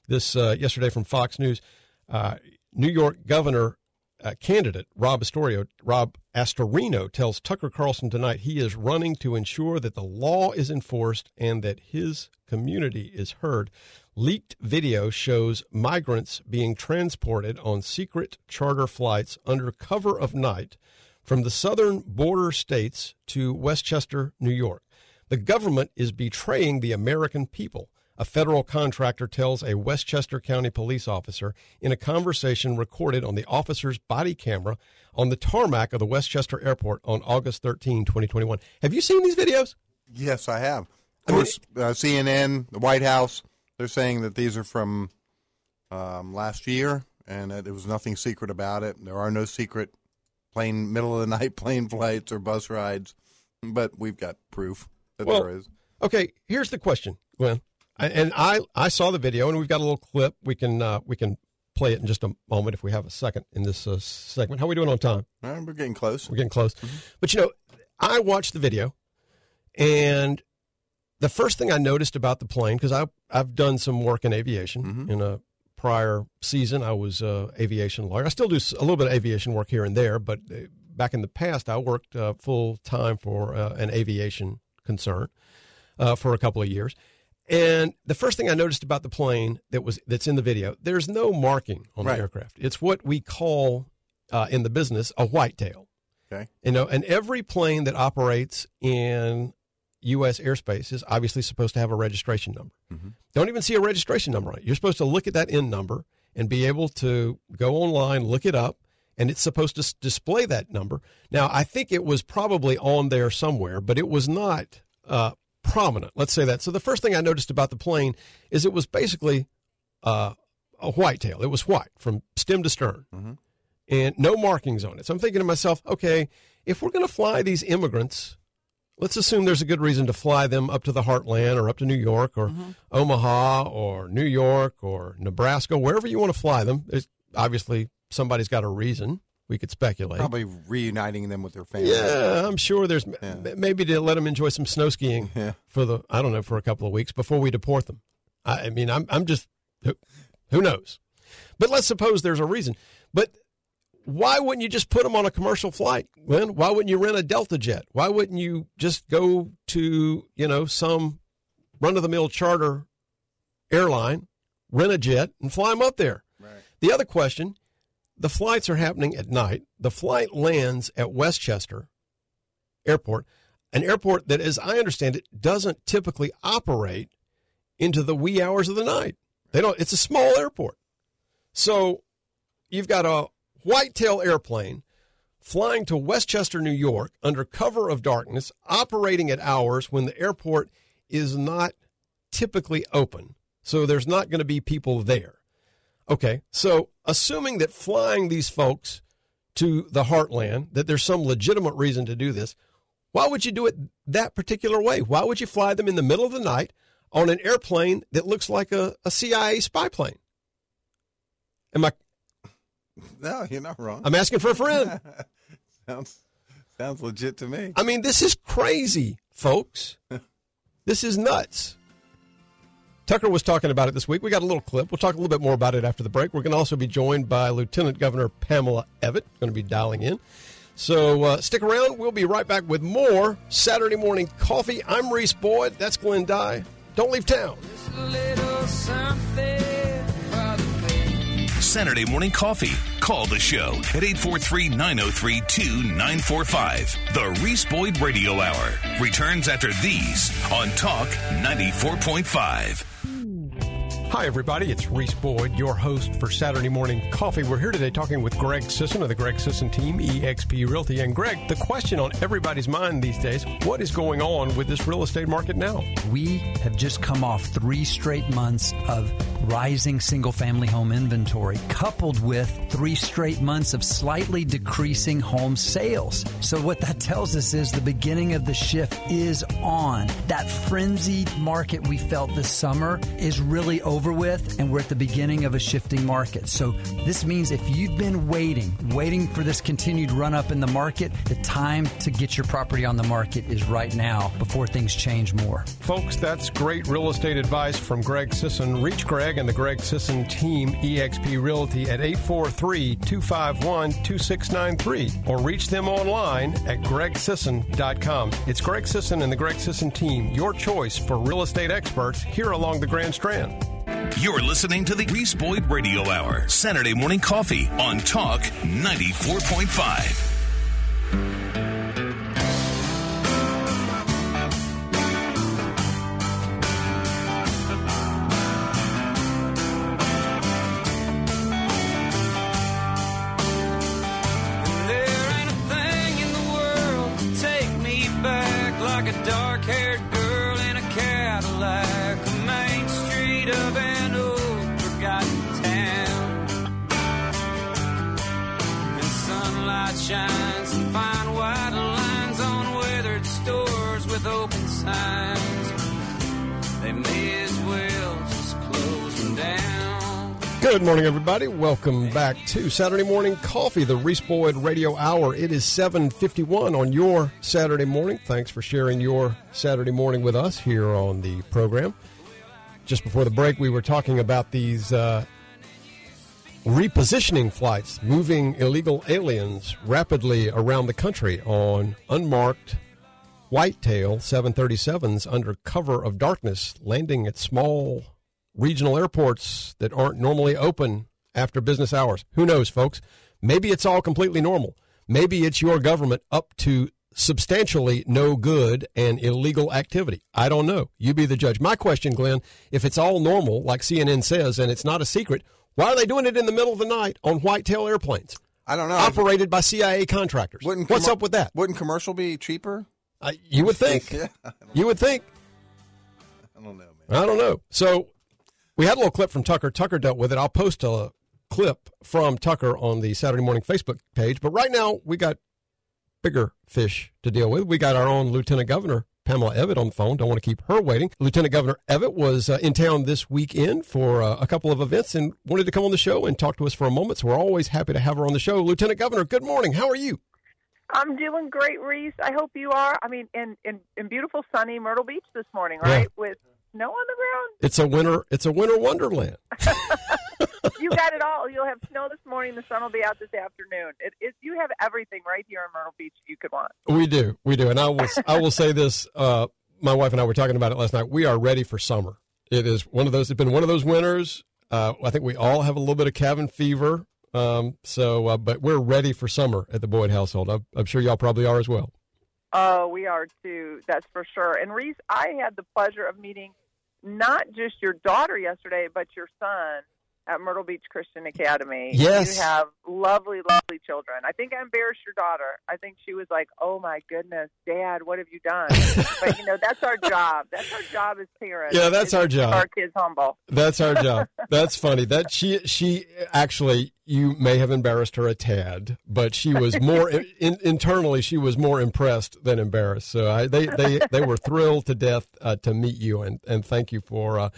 This yesterday from Fox News. Uh, New York governor uh, candidate Rob Astorio, Rob Astorino tells Tucker Carlson tonight he is running to ensure that the law is enforced and that his community is heard. Leaked video shows migrants being transported on secret charter flights under cover of night from the southern border states to Westchester, New York. The government is betraying the American people a federal contractor tells a Westchester County police officer in a conversation recorded on the officer's body camera on the tarmac of the Westchester Airport on August 13, 2021. Have you seen these videos? Yes, I have. Of course, uh, CNN, the White House, they're saying that these are from um, last year and that there was nothing secret about it. There are no secret plane, middle of the night plane flights or bus rides, but we've got proof that Well, there is. Okay, here's the question, Glenn. And I, I saw the video, and we've got a little clip. We can uh, we can play it in just a moment if we have a second in this uh, segment. How are we doing on time? Uh, we're getting close. We're getting close. But you know, I watched the video, and the first thing I noticed about the plane because I I've done some work in aviation in a prior season, I was uh, aviation lawyer. I still do a little bit of aviation work here and there, but uh, back in the past, I worked uh, full time for uh, an aviation concern uh, for a couple of years. And the first thing I noticed about the plane that was that's in the video, there's no marking on Right. the aircraft. It's what we call uh, in the business a whitetail. Okay. You know, and every plane that operates in U.S. airspace is obviously supposed to have a registration number. Don't even see a registration number on it. You're supposed to look at that N number and be able to go online, look it up, and it's supposed to s- display that number. Now, I think it was probably on there somewhere, but it was not uh, prominent. Let's say that. So the first thing I noticed about the plane is it was basically uh, a whitetail. It was white from stem to stern and no markings on it. So I'm thinking to myself, okay, if we're going to fly these immigrants, let's assume there's a good reason to fly them up to the heartland or up to New York or Omaha or New York or Nebraska, wherever you want to fly them. There's obviously somebody's got a reason. We could speculate. Probably reuniting them with their family. Yeah, I'm sure there's m- maybe to let them enjoy some snow skiing for the I don't know for a couple of weeks before we deport them. I, I mean, I'm I'm just who, who knows, but let's suppose there's a reason. But why wouldn't you just put them on a commercial flight, Glenn? Why wouldn't you rent a Delta jet? Why wouldn't you just go to you know some run of the mill charter airline, rent a jet, and fly them up there? The other question the flights are happening at night. The flight lands at Westchester Airport, an airport that, as I understand it, doesn't typically operate into the wee hours of the night. They don't. It's a small airport, so you've got a whitetail airplane flying to Westchester, New York, under cover of darkness, operating at hours when the airport is not typically open. So there's not going to be people there. Okay, so assuming that flying these folks to the heartland, that there's some legitimate reason to do this, why would you do it that particular way? Why would you fly them in the middle of the night on an airplane that looks like a, a CIA spy plane? Am I? No, you're not wrong. I'm asking for a friend. sounds sounds legit to me. I mean, this is crazy, folks. this is nuts. Tucker was talking about it this week. We got a little clip. We'll talk a little bit more about it after the break. We're going to also be joined by Lieutenant Governor Pamela Evette, going to be dialing in. So uh, stick around. We'll be right back with more Saturday morning coffee. I'm Reese Boyd. That's Glenn Dye. Don't leave town. Saturday morning coffee. Call the show at 843 903 2945. The Reese Boyd Radio Hour returns after these on Talk 94.5. Hi, everybody. It's Reese Boyd, your host for Saturday Morning Coffee. We're here today talking with Greg Sisson of the Greg Sisson team, EXP Realty. And Greg, the question on everybody's mind these days what is going on with this real estate market now? We have just come off three straight months of rising single family home inventory, coupled with three straight months of slightly decreasing home sales. So, what that tells us is the beginning of the shift is on. That frenzied market we felt this summer is really over with, and we're at the beginning of a shifting market. So, this means if you've been waiting, waiting for this continued run up in the market, the time to get your property on the market is right now before things change more. Folks, that's great real estate advice from Greg Sisson. Reach Greg and the Greg Sisson team, EXP Realty, at 843 251 2693 or reach them online at gregsisson.com. It's Greg Sisson and the Greg Sisson team, your choice for real estate experts here along the Grand Strand. You're listening to the Reese Boyd Radio Hour, Saturday morning coffee on Talk 94.5. There ain't a with open signs. They may as well just close down. Good morning, everybody. Welcome back to Saturday Morning Coffee, the Reese Boyd Radio Hour. It is 7.51 on your Saturday morning. Thanks for sharing your Saturday morning with us here on the program. Just before the break, we were talking about these uh, repositioning flights, moving illegal aliens rapidly around the country on unmarked whitetail 737s under cover of darkness, landing at small regional airports that aren't normally open after business hours. Who knows, folks? Maybe it's all completely normal. Maybe it's your government up to substantially no good and illegal activity. I don't know. You be the judge. My question, Glenn, if it's all normal, like CNN says, and it's not a secret, why are they doing it in the middle of the night on whitetail airplanes? I don't know. Operated by CIA contractors. Wouldn't What's up with that? Wouldn't commercial be cheaper? Uh, you would think. Yeah. You would think. I don't know, man. I don't know. So we had a little clip from Tucker. Tucker dealt with it. I'll post a clip from Tucker on the Saturday morning Facebook page. But right now we got bigger fish to deal with. We got our own Lieutenant Governor Pamela Evette on the phone. Don't want to keep her waiting. Lieutenant Governor Evette was uh, in town this weekend for uh, a couple of events and wanted to come on the show and talk to us for a moment. So we're always happy to have her on the show. Lieutenant Governor, good morning. How are you? I'm doing great, Reese. I hope you are. I mean, in in, in beautiful sunny Myrtle Beach this morning, Yeah. right? With snow on the ground. It's a winter. It's a winter wonderland. You got it all. You'll have snow this morning. The sun will be out this afternoon. It, it, you have everything right here in Myrtle Beach you could want. We do, we do, and I will. I will say this. Uh, my wife and I were talking about it last night. We are ready for summer. It is one of those. It's been one of those winters. Uh, I think we all have a little bit of cabin fever. Um, so, uh, but we're ready for summer at the Boyd household. I'm, I'm sure y'all probably are as well. Oh, we are too. That's for sure. And Reese, I had the pleasure of meeting not just your daughter yesterday, but your son at Myrtle Beach Christian Academy. Yes. You have lovely, lovely children. I think I embarrassed your daughter. I think she was like, "Oh my goodness, Dad, what have you done?" but you know, that's our job. That's our job as parents. Yeah, that's our job. Our kids humble. That's our job. That's funny. That she she actually you may have embarrassed her a tad, but she was more in, internally she was more impressed than embarrassed. So I, they they they were thrilled to death uh, to meet you and and thank you for. Uh,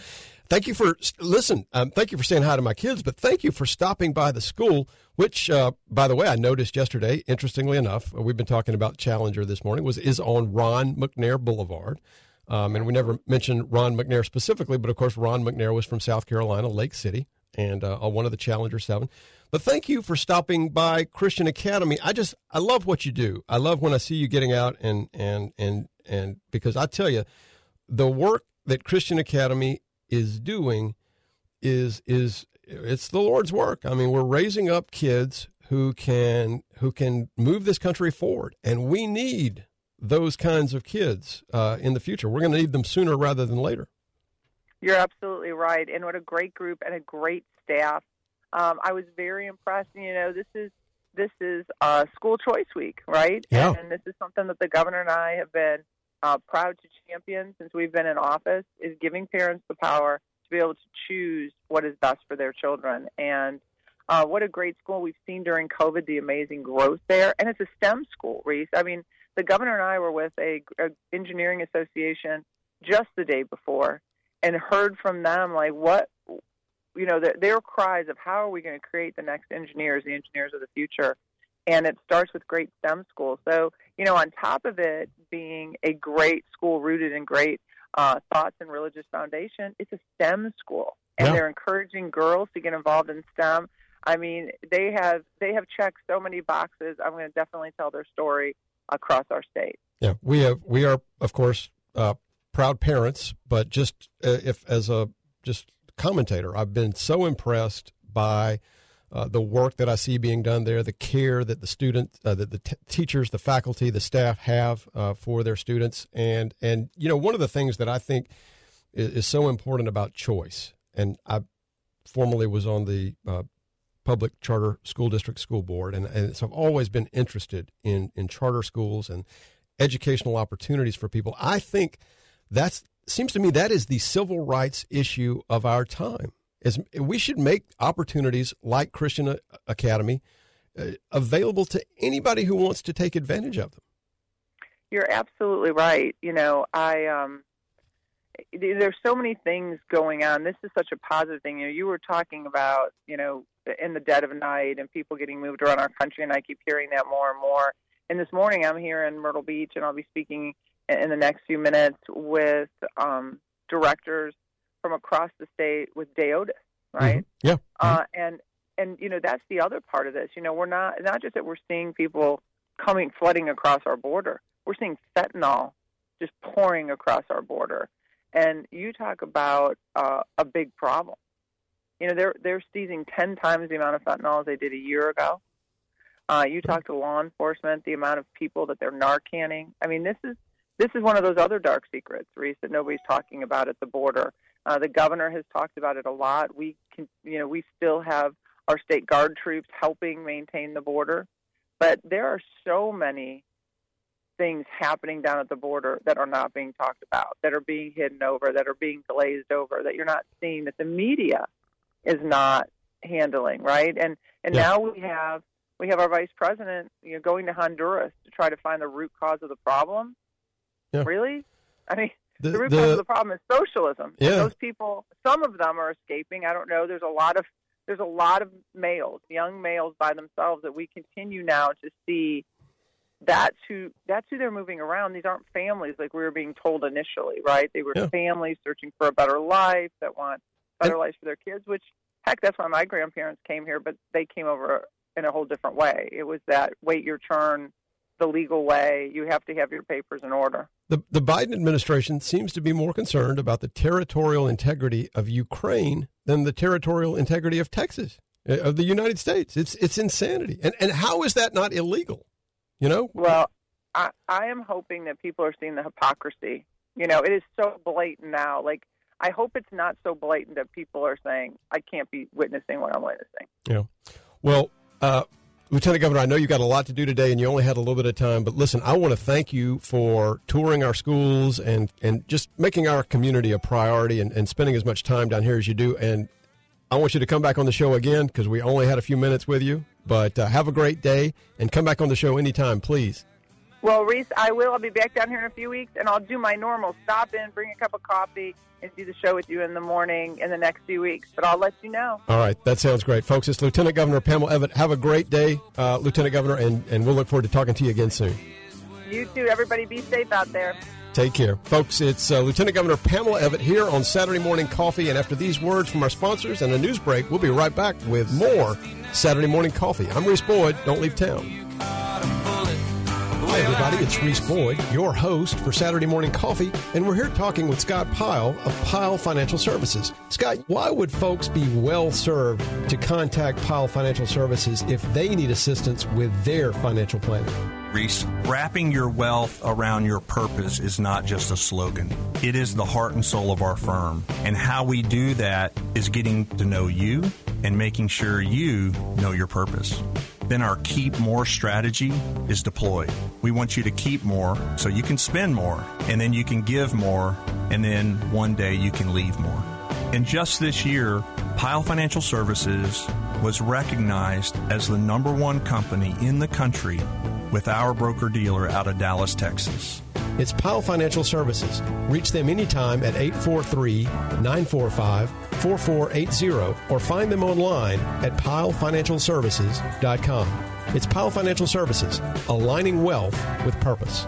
Thank you for listen. Um, thank you for saying hi to my kids, but thank you for stopping by the school. Which, uh, by the way, I noticed yesterday. Interestingly enough, uh, we've been talking about Challenger this morning. Was is on Ron McNair Boulevard, um, and we never mentioned Ron McNair specifically, but of course, Ron McNair was from South Carolina, Lake City, and uh, one of the Challenger Seven. But thank you for stopping by Christian Academy. I just I love what you do. I love when I see you getting out and and and and because I tell you, the work that Christian Academy is doing is is it's the Lord's work. I mean, we're raising up kids who can who can move this country forward, and we need those kinds of kids uh, in the future. We're going to need them sooner rather than later. You're absolutely right, and what a great group and a great staff. Um, I was very impressed. You know, this is this is uh, school choice week, right? Yeah. And this is something that the governor and I have been uh, proud to champion since we've been in office. Is giving parents the power to be able to choose what is best for their children. And uh, what a great school we've seen during COVID, the amazing growth there. And it's a STEM school, Reese. I mean, the governor and I were with a, a engineering association just the day before and heard from them like what you know their, their cries of how are we going to create the next engineers the engineers of the future and it starts with great stem schools. So you know on top of it being a great school rooted in great uh, thoughts and religious foundation it's a stem school. And Yeah. they're encouraging girls to get involved in stem. I mean they have they have checked so many boxes. I'm going to definitely tell their story across our state. Yeah, we have we are of course uh, proud parents, but just uh, if as a just commentator, I've been so impressed by uh, the work that I see being done there, the care that the students, uh, that the t- teachers, the faculty, the staff have uh, for their students, and and you know one of the things that I think is, is so important about choice, and I formerly was on the uh, public charter school district school board, and, and so I've always been interested in in charter schools and educational opportunities for people. I think that's seems to me that is the civil rights issue of our time. Is we should make opportunities like Christian Academy uh, available to anybody who wants to take advantage of them. You're absolutely right. You know, I um there's so many things going on. This is such a positive thing. You know, you were talking about, you know, in the dead of night and people getting moved around our country and I keep hearing that more and more. And this morning I'm here in Myrtle Beach and I'll be speaking in the next few minutes with um directors from across the state with DAODAS, right? Yeah. Uh, and and you know that's the other part of this. You know, we're not not just that we're seeing people coming flooding across our border. We're seeing fentanyl just pouring across our border, and you talk about uh, a big problem. You know, they're they're seizing ten times the amount of fentanyl as they did a year ago. Uh, you talk to law enforcement, the amount of people that they're narcanning. I mean, this is this is one of those other dark secrets, Reese, that nobody's talking about at the border. Uh, the governor has talked about it a lot. We can, you know, we still have our state guard troops helping maintain the border, but there are so many things happening down at the border that are not being talked about, that are being hidden over, that are being glazed over, that you're not seeing, that the media is not handling, right? And and Yeah. now we have we have our vice president, you know, going to Honduras to try to find the root cause of the problem. Yeah. Really? I mean, The- the, root cause of the problem is socialism. And Yeah. those people, some of them are escaping. I don't know. There's a lot of there's a lot of males, young males by themselves that we continue now to see. That's who that's who they're moving around. These aren't families like we were being told initially, right? They were Yeah. families searching for a better life that want better lives for their kids. Which heck, that's why my grandparents came here, but they came over in a whole different way. It was that wait your turn, the legal way. You have to have your papers in order. The, the Biden administration seems to be more concerned about the territorial integrity of Ukraine than the territorial integrity of Texas, uh, of the United States. It's it's insanity. And and how is that not illegal? You know? Well, I, I am hoping that people are seeing the hypocrisy. You know, it is so blatant now. Like, I hope it's not so blatant that people are saying, I can't be witnessing what I'm witnessing. Yeah. Well, uh, Lieutenant Governor, I know you got a lot to do today, and you only had a little bit of time. But listen, I want to thank you for touring our schools and and just making our community a priority and, and spending as much time down here as you do. And I want you to come back on the show again because we only had a few minutes with you. But uh, have a great day and come back on the show anytime, please. Well, Reese, I will. I'll be back down here in a few weeks, and I'll do my normal stop in, bring a cup of coffee, and do the show with you in the morning in the next few weeks. But I'll let you know. All right, that sounds great, folks. It's Lieutenant Governor Pamela Evette. Have a great day, uh, Lieutenant Governor, and, and we'll look forward to talking to you again soon. You too. Everybody be safe out there. Take care. Folks, it's uh, Lieutenant Governor Pamela Evette here on Saturday Morning Coffee. And after these words from our sponsors and a news break, we'll be right back with more Saturday Morning Coffee. I'm Reese Boyd. Don't leave town. Hi, everybody. It's Reese Boyd, your host for Saturday Morning Coffee, and we're here talking with Scott Pyle of Pyle Financial Services. Scott, why would folks be well served to contact Pyle Financial Services if they need assistance with their financial planning? Reese, wrapping your wealth around your purpose is not just a slogan. It is the heart and soul of our firm. And how we do that is getting to know you and making sure you know your purpose. Then our keep more strategy is deployed. We want you to keep more so you can spend more, and then you can give more, and then one day you can leave more. And just this year, Pyle Financial Services was recognized as the number one company in the country with our broker dealer out of Dallas, Texas. It's Pyle Financial Services. Reach them anytime at 843 945 4480 or find them online at pylefinancialservices.com. It's Pyle Financial Services, aligning wealth with purpose.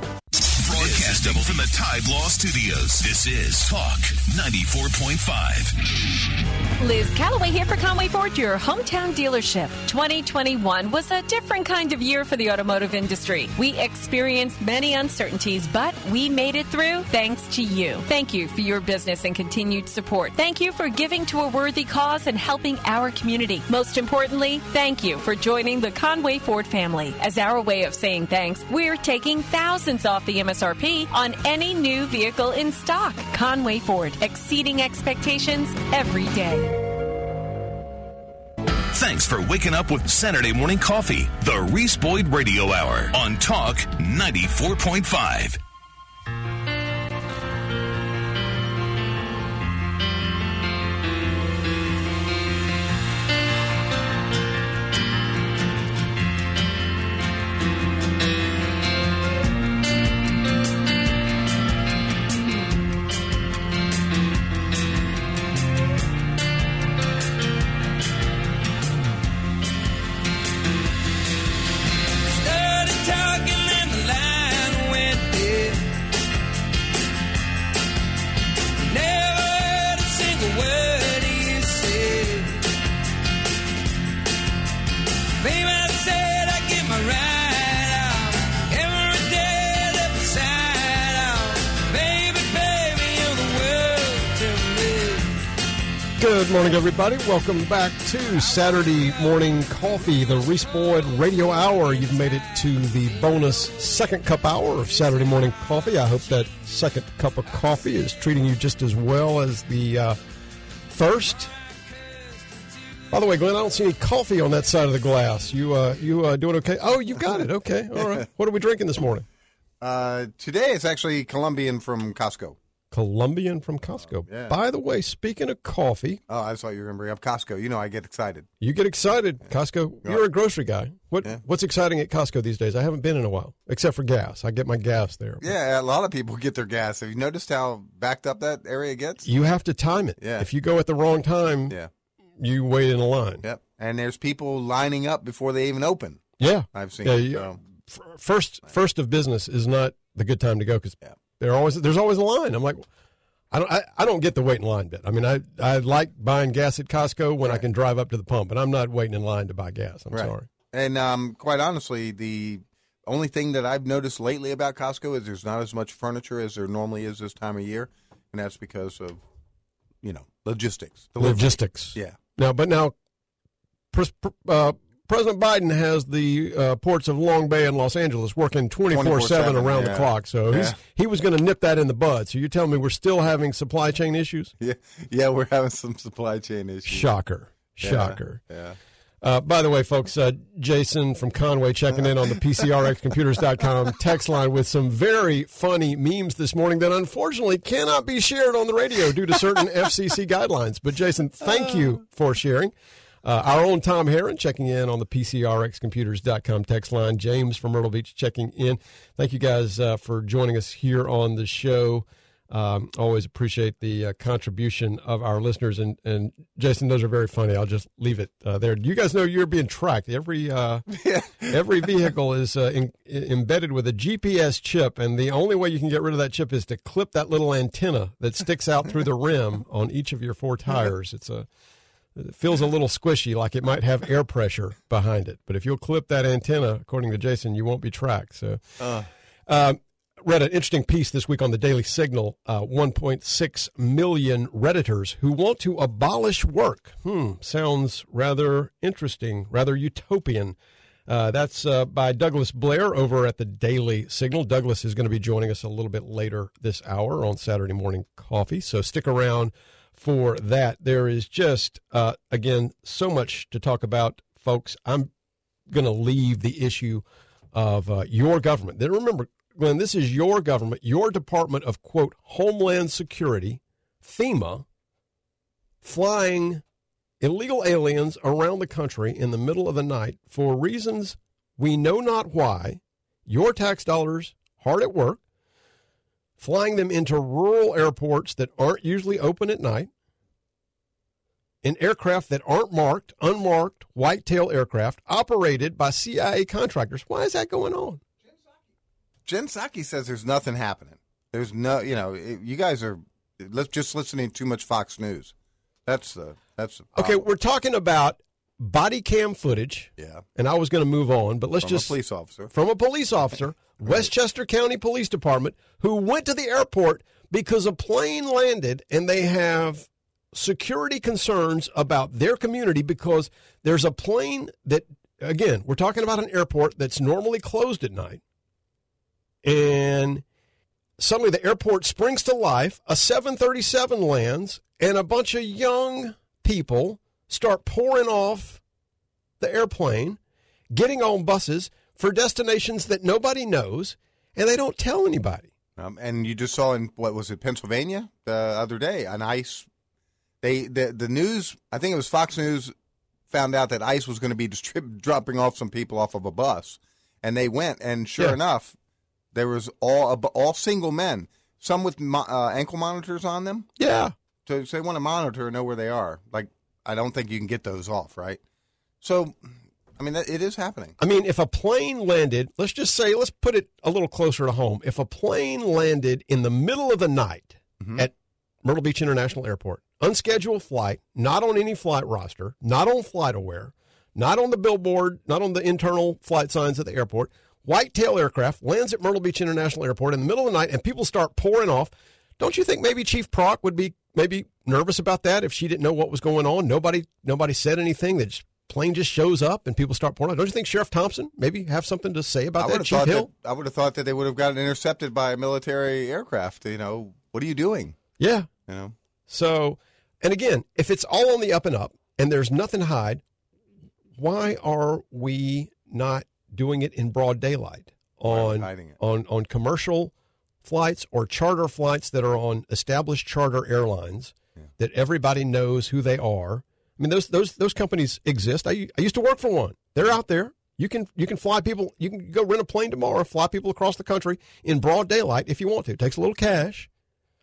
Broadcasting from the Tide Law Studios. This is Talk 94.5. Liz Calloway here for Conway Ford, your hometown dealership. 2021 was a different kind of year for the automotive industry. We experienced many uncertainties, but we made it through thanks to you. Thank you for your business and continued support. Thank you for giving to a worthy cause and helping our community. Most importantly, thank you for joining the Conway Ford family. As our way of saying thanks, we're taking thousands off the MSRP on any new vehicle in stock. Conway Ford, exceeding expectations every day. Thanks for waking up with Saturday Morning Coffee, the Reese Boyd Radio Hour on Talk 94.5. everybody. Welcome back to Saturday Morning Coffee, the Reese Boyd Radio Hour. You've made it to the bonus second cup hour of Saturday Morning Coffee. I hope that second cup of coffee is treating you just as well as the uh, first. By the way, Glenn, I don't see any coffee on that side of the glass. You uh, you uh, doing okay? Oh, you've got it. Okay, all right. What are we drinking this morning? Uh, today it's actually Colombian from Costco. Colombian from Costco. Oh, yeah. By the way, speaking of coffee, Oh, I thought you were going to bring up Costco. You know, I get excited. You get excited, Costco. You're a grocery guy. What What's exciting at Costco these days? I haven't been in a while, except for gas. I get my gas there. Yeah, a lot of people get their gas. Have you noticed how backed up that area gets? You have to time it. Yeah. If you go at the wrong time, Yeah. you wait in a line. Yep. And there's people lining up before they even open. Yeah, I've seen. Yeah, it, so. first first of business is not the good time to go because there always there's always a line. I'm like, I don't I, I don't get the wait in line bit. I mean, I I like buying gas at Costco when I can drive up to the pump, and I'm not waiting in line to buy gas. I'm Right. sorry. And um, quite honestly, the only thing that I've noticed lately about Costco is there's not as much furniture as there normally is this time of year, and that's because of, you know, logistics. Delivery. Logistics. Yeah. Now, but now, pres- uh, President Biden has the uh, ports of Long Bay and Los Angeles working 24 7 24/7, around the clock. So he's, Yeah. he was going to nip that in the bud. So you're telling me we're still having supply chain issues? Yeah, yeah, we're having some supply chain issues. Shocker. Yeah, Shocker. Yeah. Uh, by the way, folks, uh, Jason from Conway checking in on the PCRXcomputers.com text line with some very funny memes this morning that unfortunately cannot be shared on the radio due to certain FCC guidelines. But, Jason, thank you for sharing. Uh, our own Tom Heron checking in on the PCRXcomputers.com text line. James from Myrtle Beach checking in. Thank you guys uh, for joining us here on the show. Um, always appreciate the uh, contribution of our listeners. And, and Jason, those are very funny. I'll just leave it uh, there. You guys know you're being tracked. Every uh, every vehicle is uh, in, embedded with a GPS chip, and the only way you can get rid of that chip is to clip that little antenna that sticks out through the rim on each of your four tires. It's a it feels a little squishy, like it might have air pressure behind it. But if you'll clip that antenna, according to Jason, you won't be tracked. So. Uh, Um, read an interesting piece this week on the Daily Signal. Uh, 1.6 million Redditors who want to abolish work. Hmm, sounds rather interesting, rather utopian. Uh, that's uh, by Douglas Blair over at the Daily Signal. Douglas is going to be joining us a little bit later this hour on Saturday Morning Coffee. So stick around for that. There is just, uh, again, so much to talk about, folks. I'm going to leave the issue of uh, your government. Then remember, Glenn, this is your government, your Department of, quote, Homeland Security, FEMA, flying illegal aliens around the country in the middle of the night for reasons we know not why, your tax dollars hard at work, flying them into rural airports that aren't usually open at night, in aircraft that aren't marked, unmarked, whitetail aircraft operated by CIA contractors. Why is that going on? Jen Psaki says there's nothing happening. There's no, you know, you guys are let's just listening to too much Fox News. That's the that's the Okay, we're talking about body cam footage. Yeah. And I was going to move on, but let's From a just police officer. from a police officer, Westchester County Police Department, who went to the airport because a plane landed and they have security concerns about their community because there's a plane that again, we're talking about an airport that's normally closed at night. And suddenly the airport springs to life, a 737 lands and a bunch of young people start pouring off the airplane, getting on buses for destinations that nobody knows, and they don't tell anybody. Um, and you just saw in what was it, Pennsylvania, the other day, an ICE. They the the news. I think it was Fox News found out that ICE was going to be distrib- dropping off some people off of a bus, and they went. And sure Yeah. enough, there was all all single men, some with mo- uh, ankle monitors on them. Yeah. So, so they want to monitor and know where they are. Like I don't think you can get those off, right? So, I mean, it is happening. I mean, if a plane landed, let's just say, let's put it a little closer to home. If a plane landed in the middle of the night mm-hmm. at Myrtle Beach International Airport, unscheduled flight, not on any flight roster, not on FlightAware, not on the billboard, not on the internal flight signs at the airport, whitetail aircraft lands at Myrtle Beach International Airport in the middle of the night and people start pouring off, don't you think maybe Chief Prock would be maybe nervous about that if she didn't know what was going on? Nobody nobody said anything. That just, plane just shows up and people start pouring out. Don't you think Sheriff Thompson maybe have something to say about would that? Chief Hill? that I would have thought that they would have gotten intercepted by a military aircraft. You know, what are you doing? Yeah. You know, So, and again, if it's all on the up and up and there's nothing to hide, why are we not doing it in broad daylight on on on commercial flights or charter flights that are on established charter airlines that everybody knows who they are? I mean, those those those companies exist. I I used to work for one. They're out there. You can you can fly people. You can go rent a plane tomorrow, fly people across the country in broad daylight if you want to. It takes a little cash,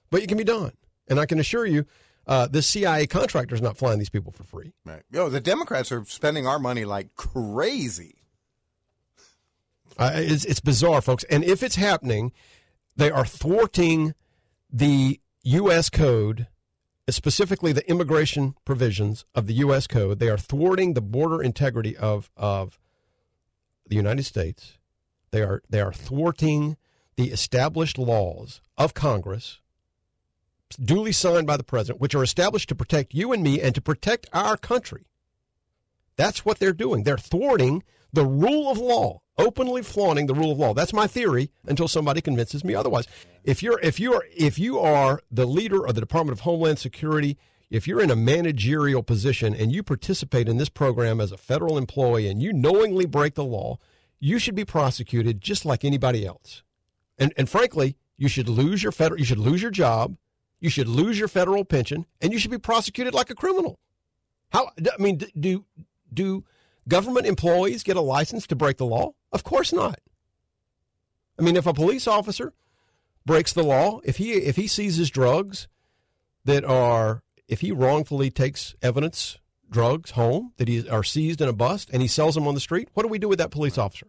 but it can be done. And I can assure you, uh, the CIA contractor is not flying these people for free. right? Yo, the Democrats are spending our money like crazy. Uh, it's, it's bizarre, folks. And if it's happening, they are thwarting the U.S. code, specifically the immigration provisions of the U.S. code. They are thwarting the border integrity of of the United States. They are they are thwarting the established laws of Congress, duly signed by the president, which are established to protect you and me and to protect our country. That's what they're doing. They're thwarting the rule of law, openly flaunting the rule of law. That's my theory until somebody convinces me otherwise. If you're if you're if you are the leader of the Department of Homeland Security, if you're in a managerial position and you participate in this program as a federal employee and you knowingly break the law, you should be prosecuted just like anybody else. And and frankly, you should lose your federal you should lose your job, you should lose your federal pension, and you should be prosecuted like a criminal. How I mean, do do government employees get a license to break the law? Of course not. I mean, if a police officer breaks the law, if he if he seizes drugs that are if he wrongfully takes evidence drugs home that he are seized in a bust and he sells them on the street, what do we do with that police officer?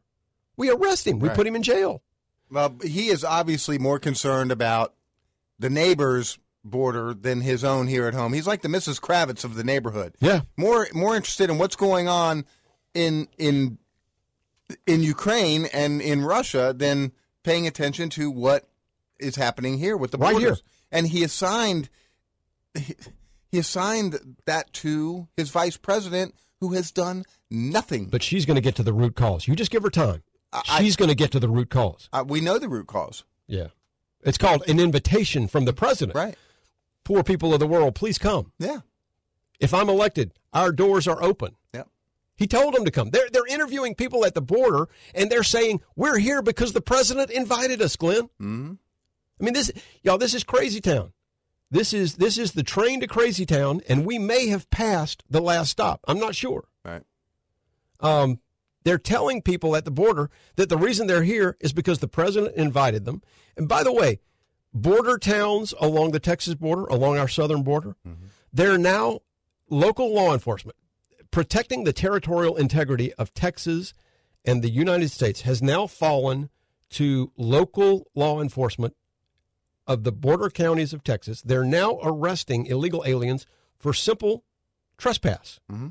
We arrest him. We Right. put him in jail. Well, he is obviously more concerned about the neighbor's border than his own here at home. He's like the Mrs. Kravitz of the neighborhood. Yeah. More more interested in what's going on in in in Ukraine and in Russia than paying attention to what is happening here with the Right borders. here. And he assigned he, assigned that to his vice president who has done nothing. But she's going to get to the root cause. You just give her time. I- she's going to get to the root cause. Uh, we know the root cause. Yeah. It's called an invitation from the president. Right. Poor people of the world, please come. Yeah. If I'm elected, our doors are open. Yep. He told them to come. They're they're interviewing people at the border and they're saying, "We're here because the president invited us, Glenn." Mm-hmm. I mean, this y'all, this is crazy town. This is this is the train to crazy town, and we may have passed the last stop. I'm not sure. Right. Um, they're telling people at the border that the reason they're here is because the president invited them. And by the way, border towns along the Texas border, along our southern border, they're now local law enforcement protecting the territorial integrity of Texas and the United States has now fallen to local law enforcement of the border counties of Texas. They're now arresting illegal aliens for simple trespass. Mm-hmm.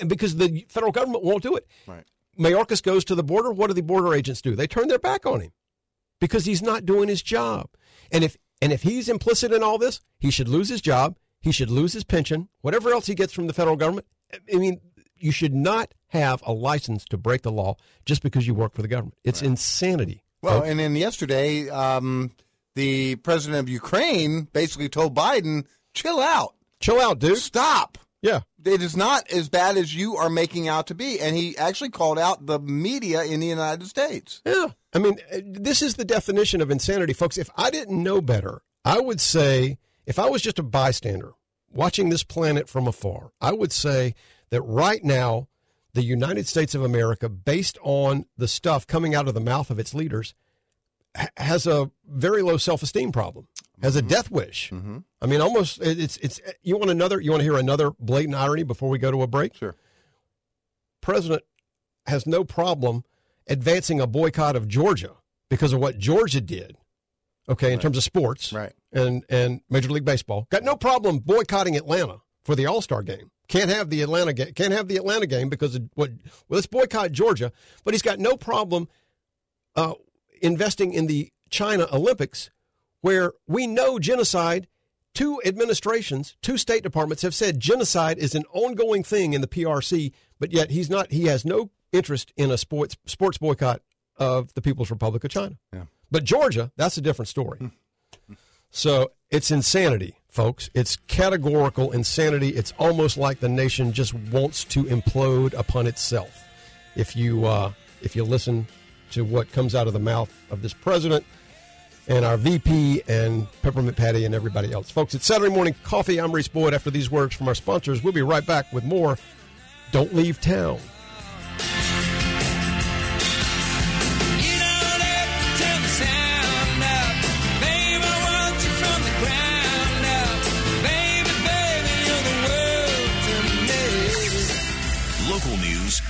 And because the federal government won't do it. Right. Mayorkas goes to the border. What do the border agents do? They turn their back on him because he's not doing his job. And if and if he's implicit in all this, he should lose his job. He should lose his pension, whatever else he gets from the federal government. I mean, you should not have a license to break the law just because you work for the government. It's insanity. Well, folks. and then yesterday, um, the president of Ukraine basically told Biden, "Chill out, chill out, dude. Stop." Yeah, it is not as bad as you are making out to be. And he actually called out the media in the United States. Yeah. I mean, uh, this is the definition of insanity, folks. If I didn't know better, I would say, if I was just a bystander watching this planet from afar, I would say that right now, the United States of America, based on the stuff coming out of the mouth of its leaders, ha- has a very low self esteem problem, has a mm-hmm. death wish. Mm-hmm. I mean, almost, it's, it's, you want another, you want to hear another blatant irony before we go to a break? Sure. President has no problem advancing a boycott of Georgia because of what Georgia did. Okay, in terms of sports, right, and and Major League Baseball got no problem boycotting Atlanta for the All Star game. Can't have the Atlanta game. Can't have the Atlanta game because of what? Well, let's boycott Georgia. But he's got no problem uh, investing in the China Olympics, where we know genocide two administrations, two State Departments have said genocide is an ongoing thing in the PRC, but yet he's not. He has no interest in a sports sports boycott of the People's Republic of China. Yeah. But Georgia, that's a different story. So it's insanity, folks. It's categorical insanity. It's almost like the nation just wants to implode upon itself. If you uh, if you listen to what comes out of the mouth of this president and our VP and Peppermint Patty and everybody else, folks, it's Saturday morning coffee. I'm Reese Boyd. After these words from our sponsors, we'll be right back with more. Don't leave town.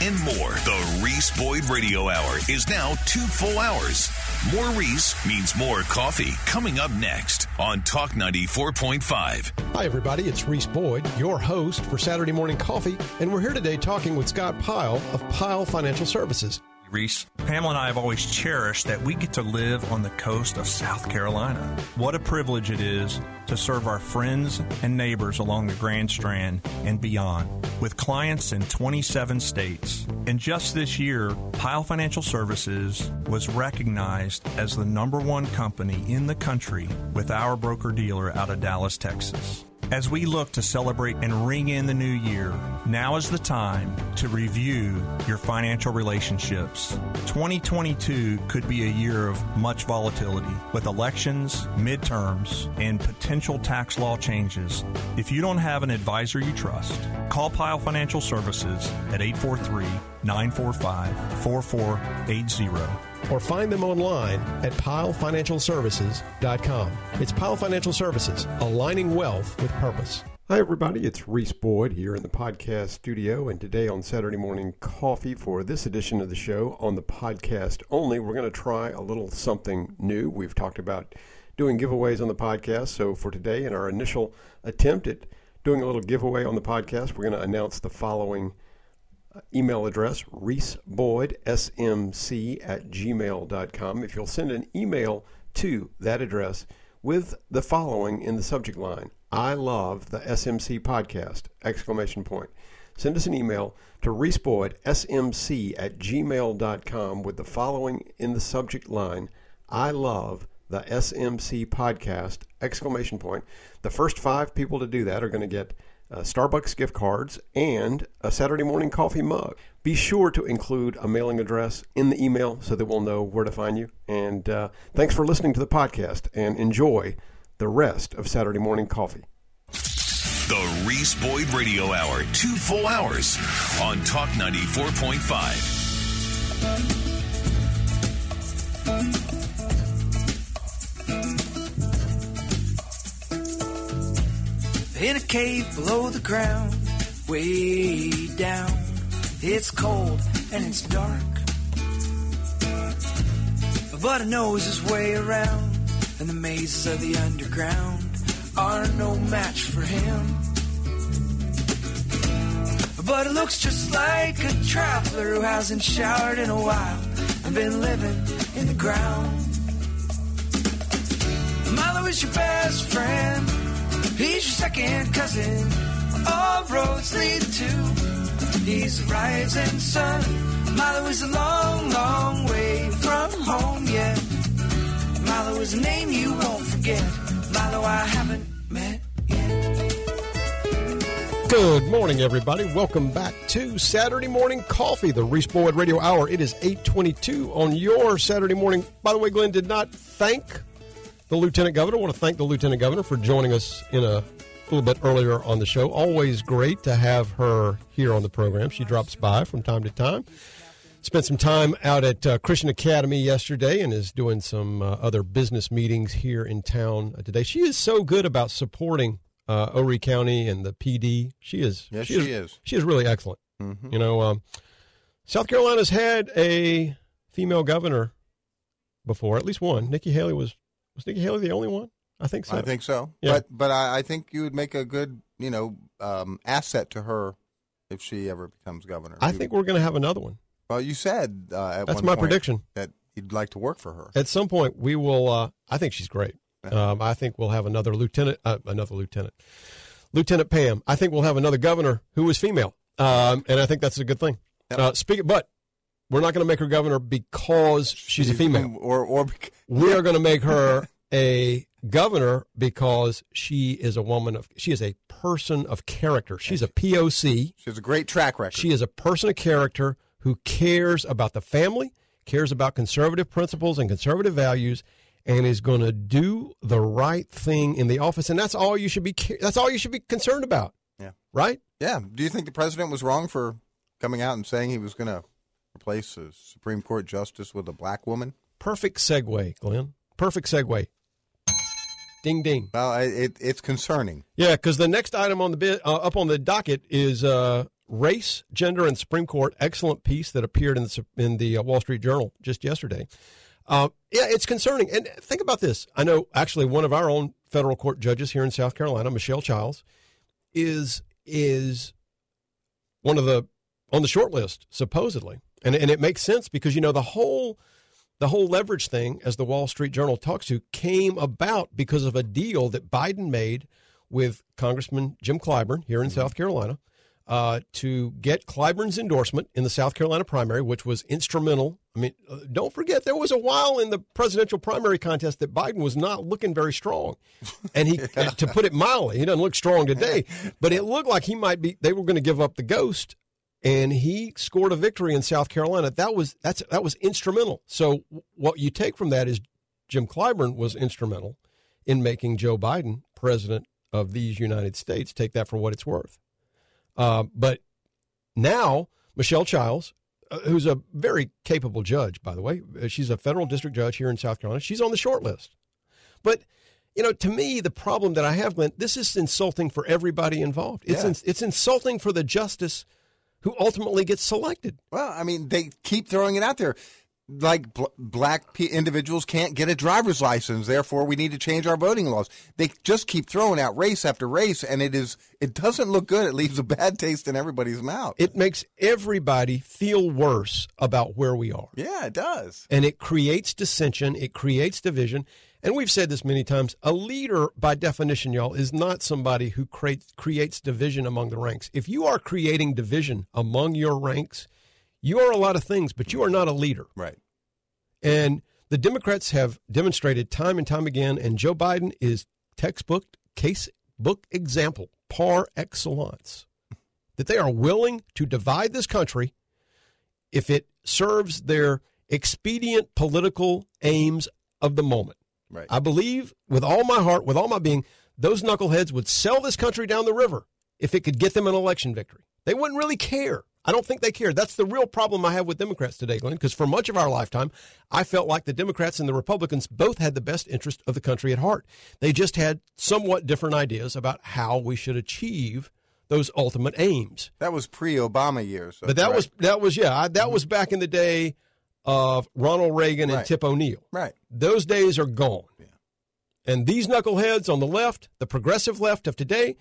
And more. The Reese Boyd Radio Hour is now two full hours. More Reese means more coffee. Coming up next on Talk 94.5. Hi, everybody. It's Reese Boyd, your host for Saturday Morning Coffee, and we're here today talking with Scott Pyle of Pyle Financial Services. Reese, Pamela and I have always cherished that we get to live on the coast of South Carolina. What a privilege it is to serve our friends and neighbors along the Grand Strand and beyond with clients in 27 states. And just this year, Pyle Financial Services was recognized as the number one company in the country with our broker dealer out of Dallas, Texas. As we look to celebrate and ring in the new year, now is the time to review your financial relationships. 2022 could be a year of much volatility with elections, midterms, and potential tax law changes. If you don't have an advisor you trust, call Pyle Financial Services at 843 945 4480 or find them online at pylefinancialservices.com. It's Pyle Financial Services, aligning wealth with purpose. Hi, everybody. It's Reese Boyd here in the podcast studio, and today on Saturday Morning Coffee for this edition of the show on the podcast only, we're going to try a little something new. We've talked about doing giveaways on the podcast, so for today, in our initial attempt at doing a little giveaway on the podcast, we're going to announce the following email address reeseboydsmc at gmail.com if you'll send an email to that address with the following in the subject line i love the smc podcast exclamation point. Send us an email to reeseboydsmc at gmail.com with the following in the subject line i love the smc podcast exclamation point. The first five people to do that are going to get uh, Starbucks gift cards, and a Saturday morning coffee mug. Be sure to include a mailing address in the email so that we'll know where to find you. And uh, thanks for listening to the podcast and enjoy the rest of Saturday morning coffee. The Reese Boyd Radio Hour, two full hours on Talk 94.5. In a cave below the ground, way down. It's cold and it's dark. But he knows his way around, and the mazes of the underground are no match for him. But it looks just like a traveler who hasn't showered in a while and been living in the ground. Milo is your best friend. He's your second cousin. All roads lead to. He's the rising sun. Milo is a long, long way from home yet. Milo is a name you won't forget. Milo, I haven't met. Yet. Good morning, everybody. Welcome back to Saturday Morning Coffee, the Reese Boyd Radio Hour. It is 822 on your Saturday morning. By the way, Glenn did not thank the Lieutenant Governor. I want to thank the Lieutenant Governor for joining us in a little bit earlier on the show. Always great to have her here on the program. She drops by from time to time. Spent some time out at uh, Christian Academy yesterday and is doing some uh, other business meetings here in town uh, today. She is so good about supporting uh, Horry County and the PD. She is. Yes, she is. She is really excellent. Mhm. You know, um, South Carolina's had a female governor before, at least one. Nikki Haley was was Nikki Haley the only one? I think so. I think so. Yeah. But but I, I think you would make a good you know um, asset to her if she ever becomes governor. I You- think we're going to have another one. Well, you said uh, at That's one my point prediction. that you'd like to work for her. At some point, we will. Uh, I think she's great. Um, I think we'll have another lieutenant, uh, another lieutenant, Lieutenant Pam. I think we'll have another governor who is female, um, and I think that's a good thing. Uh, speak, but we're not going to make her governor because she's a female, or or we are going to make her a governor because she is a woman of she is a person of character. She's a POC. She has a great track record. She is a person of character who cares about the family, cares about conservative principles and conservative values, and is going to do the right thing in the office. And that's all you should be. That's all you should be concerned about. Yeah. Right. Yeah. Do you think the president was wrong for coming out and saying he was going to replace a Supreme Court justice with a black woman? Perfect segue, Glenn. Perfect segue. Ding ding. Well, it, it's concerning. Yeah, because the next item on the bit uh, up on the docket is uh, race, gender, and Supreme Court. Excellent piece that appeared in the in the uh, Wall Street Journal just yesterday. Uh, yeah, it's concerning. And think about this. I know actually one of our own federal court judges here in South Carolina, Michelle Childs, is is one of the on the short list supposedly, and and it makes sense because you know the whole the whole leverage thing, as the Wall Street Journal talks to, came about because of a deal that Biden made with Congressman Jim Clyburn here in South Carolina uh, to get Clyburn's endorsement in the South Carolina primary, which was instrumental. I mean, uh, don't forget there was a while in the presidential primary contest that Biden was not looking very strong, and he, to put it mildly, he doesn't look strong today, but it looked like he might be. They were going to give up the ghost and he scored a victory in South Carolina. That was that's that was instrumental. So what you take from that is Jim Clyburn was instrumental in making Joe Biden president of these United States. Take that for what it's worth. Uh, but now Michelle Childs, uh, who's a very capable judge, by the way, uh, she's a federal district judge here in South Carolina. She's on the short list. But you know, to me, the problem that I have, Glenn, this is insulting for everybody involved. It's Yeah. ins- it's insulting for the justice who ultimately gets selected. Well, I mean, they keep throwing it out there. Like bl- black p- individuals can't get a driver's license, therefore we need to change our voting laws. They just keep throwing out race after race, and it is it doesn't look good. It leaves a bad taste in everybody's mouth. It makes everybody feel worse about where we are. yeah, it does. And it creates dissension, it creates division. And we've said this many times a leader, by definition, y'all, is not somebody who creates, creates division among the ranks. If you are creating division among your ranks, you are a lot of things, but you are not a leader. Right. And the Democrats have demonstrated time and time again, and Joe Biden is textbook, case book example, par excellence, that they are willing to divide this country if it serves their expedient political aims of the moment. Right. I believe with all my heart, with all my being, those knuckleheads would sell this country down the river if it could get them an election victory. They wouldn't really care. I don't think they care. That's the real problem I have with Democrats today, Glenn, because for much of our lifetime, I felt like the Democrats and the Republicans both had the best interest of the country at heart. They just had somewhat different ideas about how we should achieve those ultimate aims. That was pre-Obama years. But that was that was yeah, I, that mm-hmm. was back in the day of Ronald Reagan and Right. Tip O'Neill. Right. Those days are gone. And these knuckleheads on the left, the progressive left of today,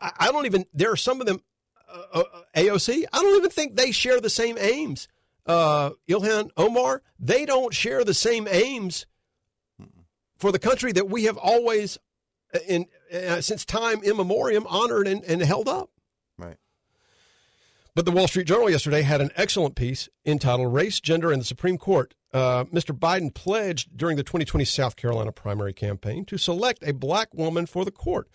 I, I don't even. There are some of them. Uh, uh, AOC. I don't even think they share the same aims. Uh, Ilhan Omar. They don't share the same aims for the country that we have always, uh, in uh, since time immemorial, honored and, and held up. But the Wall Street Journal yesterday had an excellent piece entitled Race, Gender, and the Supreme Court. Uh, Mr. Biden pledged during the 2020 South Carolina primary campaign to select a black woman for the court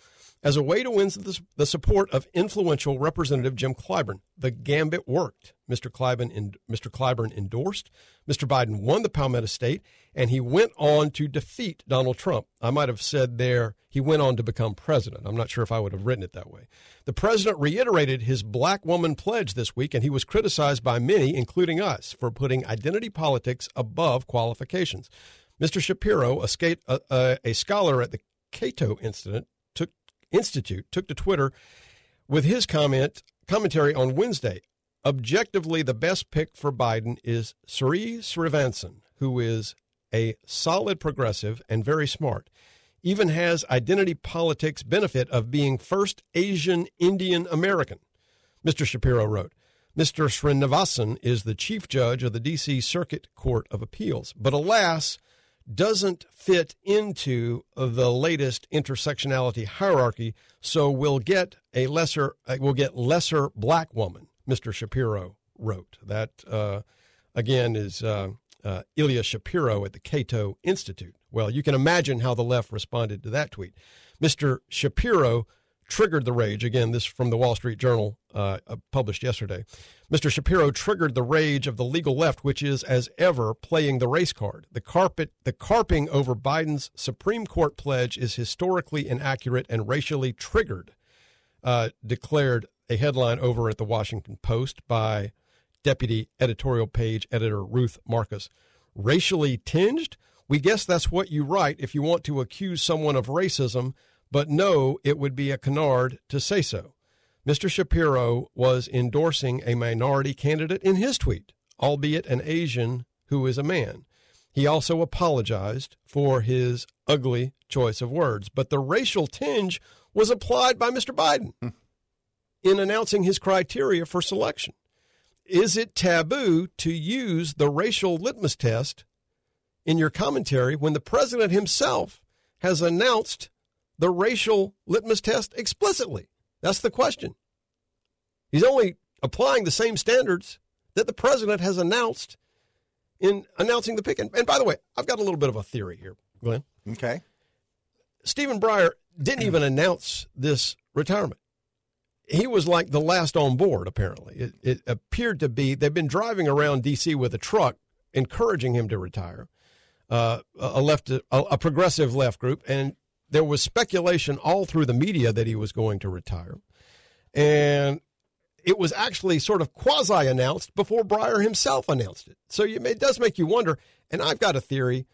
as a way to win the, support of influential Representative Jim Clyburn. The gambit worked. Mr. Clyburn, Mr. Clyburn endorsed. Mr. Biden won the Palmetto State, and he went on to defeat Donald Trump. I might have said there he went on to become president. I'm not sure if I would have written it that way. The president reiterated his black woman pledge this week, and he was criticized by many, including us, for putting identity politics above qualifications. Mr. Shapiro, a, skate, a, a, a scholar at the Cato Institute, Institute, took to Twitter with his comment commentary on Wednesday. Objectively, the best pick for Biden is Sri Srinivasan, who is a solid progressive and very smart. Even has identity politics benefit of being first Asian Indian American. Mr. Shapiro wrote, Mr. Srinivasan is the chief judge of the D.C. Circuit Court of Appeals. But alas, doesn't fit into the latest intersectionality hierarchy, so we'll get a lesser uh, we'll get lesser black woman. Mr. Shapiro wrote that uh, again is uh, uh, Ilya Shapiro at the Cato Institute. Well, you can imagine how the left responded to that tweet. Mr. Shapiro triggered the rage. Again, this from the Wall Street Journal, uh, uh, published yesterday. Mr. Shapiro triggered the rage of the legal left, which is, as ever, playing the race card. The carpet, the carping over Biden's Supreme Court pledge is historically inaccurate and racially triggered. Uh, declared a headline over at the Washington Post by deputy editorial page editor Ruth Marcus. Racially tinged? We guess that's what you write if you want to accuse someone of racism but no, it would be a canard to say so. Mr. Shapiro was endorsing a minority candidate in his tweet, albeit an Asian who is a man. He also apologized for his ugly choice of words, but the racial tinge was applied by Mr. Biden hmm. in announcing his criteria for selection. Is it taboo to use the racial litmus test in your commentary when the president himself has announced the racial litmus test explicitly? That's the question. He's only applying the same standards that the president has announced in announcing the pick. And, and by the way, I've got a little bit of a theory here, Glenn. Okay. Stephen Breyer didn't even announce this retirement. He was like the last on board, apparently. It, it appeared to be, they've been driving around D.C. with a truck encouraging him to retire, uh, a left, a, a progressive left group. And there was speculation all through the media that he was going to retire. And it was actually sort of quasi announced before Breyer himself announced it. So it does make you wonder. And I've got a theory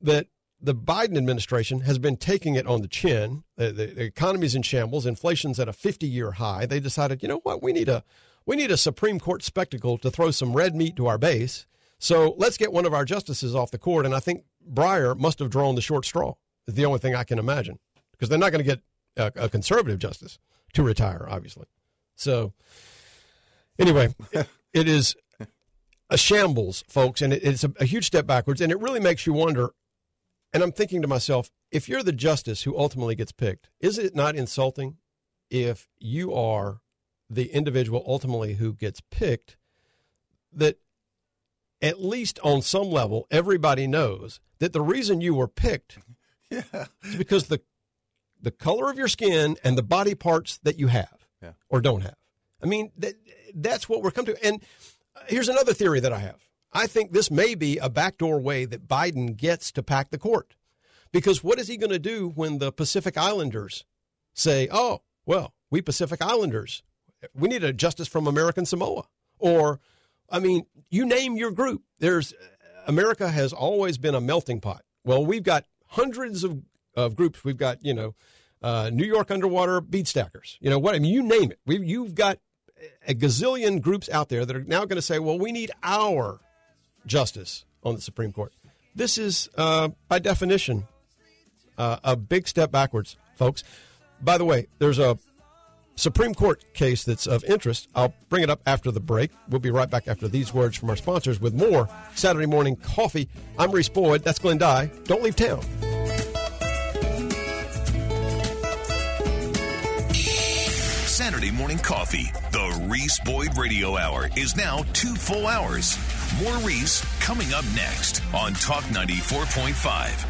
that the Biden administration has been taking it on the chin. The, the, the economy's in shambles. Inflation's at a 50 year high. They decided, you know what? We need a we need a Supreme Court spectacle to throw some red meat to our base. So let's get one of our justices off the court. And I think Breyer must have drawn the short straw. Is the only thing I can imagine because they're not going to get a, a conservative justice to retire, obviously. So anyway, it, it is a shambles, folks, and it, it's a, a huge step backwards. And it really makes you wonder. And I'm thinking to myself, if you're the justice who ultimately gets picked, is it not insulting if you are the individual ultimately who gets picked that at least on some level everybody knows that the reason you were picked yeah. is because the the color of your skin and the body parts that you have Yeah. or don't have. I mean, that, that's what we're coming to. And uh, here's another theory that I have. I think this may be a backdoor way that Biden gets to pack the court. Because what is he going to do when the Pacific Islanders say, oh, well, we Pacific Islanders, we need a justice from American Samoa? Or, I mean, you name your group. There's uh, America has always been a melting pot. Well, we've got hundreds of, of groups. We've got, you know, uh, New York underwater bead stackers. You know what? I mean, you name it. We've, you've got a gazillion groups out there that are now going to say, well, we need our justice on the Supreme Court. This is, uh, by definition, uh, a big step backwards, folks. By the way, there's a Supreme Court case that's of interest. I'll bring it up after the break. We'll be right back after these words from our sponsors with more Saturday morning coffee. I'm Reese Boyd. That's Glenn Dye. Don't leave town. Saturday morning coffee. The Reese Boyd Radio Hour is now two full hours. More Reese coming up next on Talk 94.5.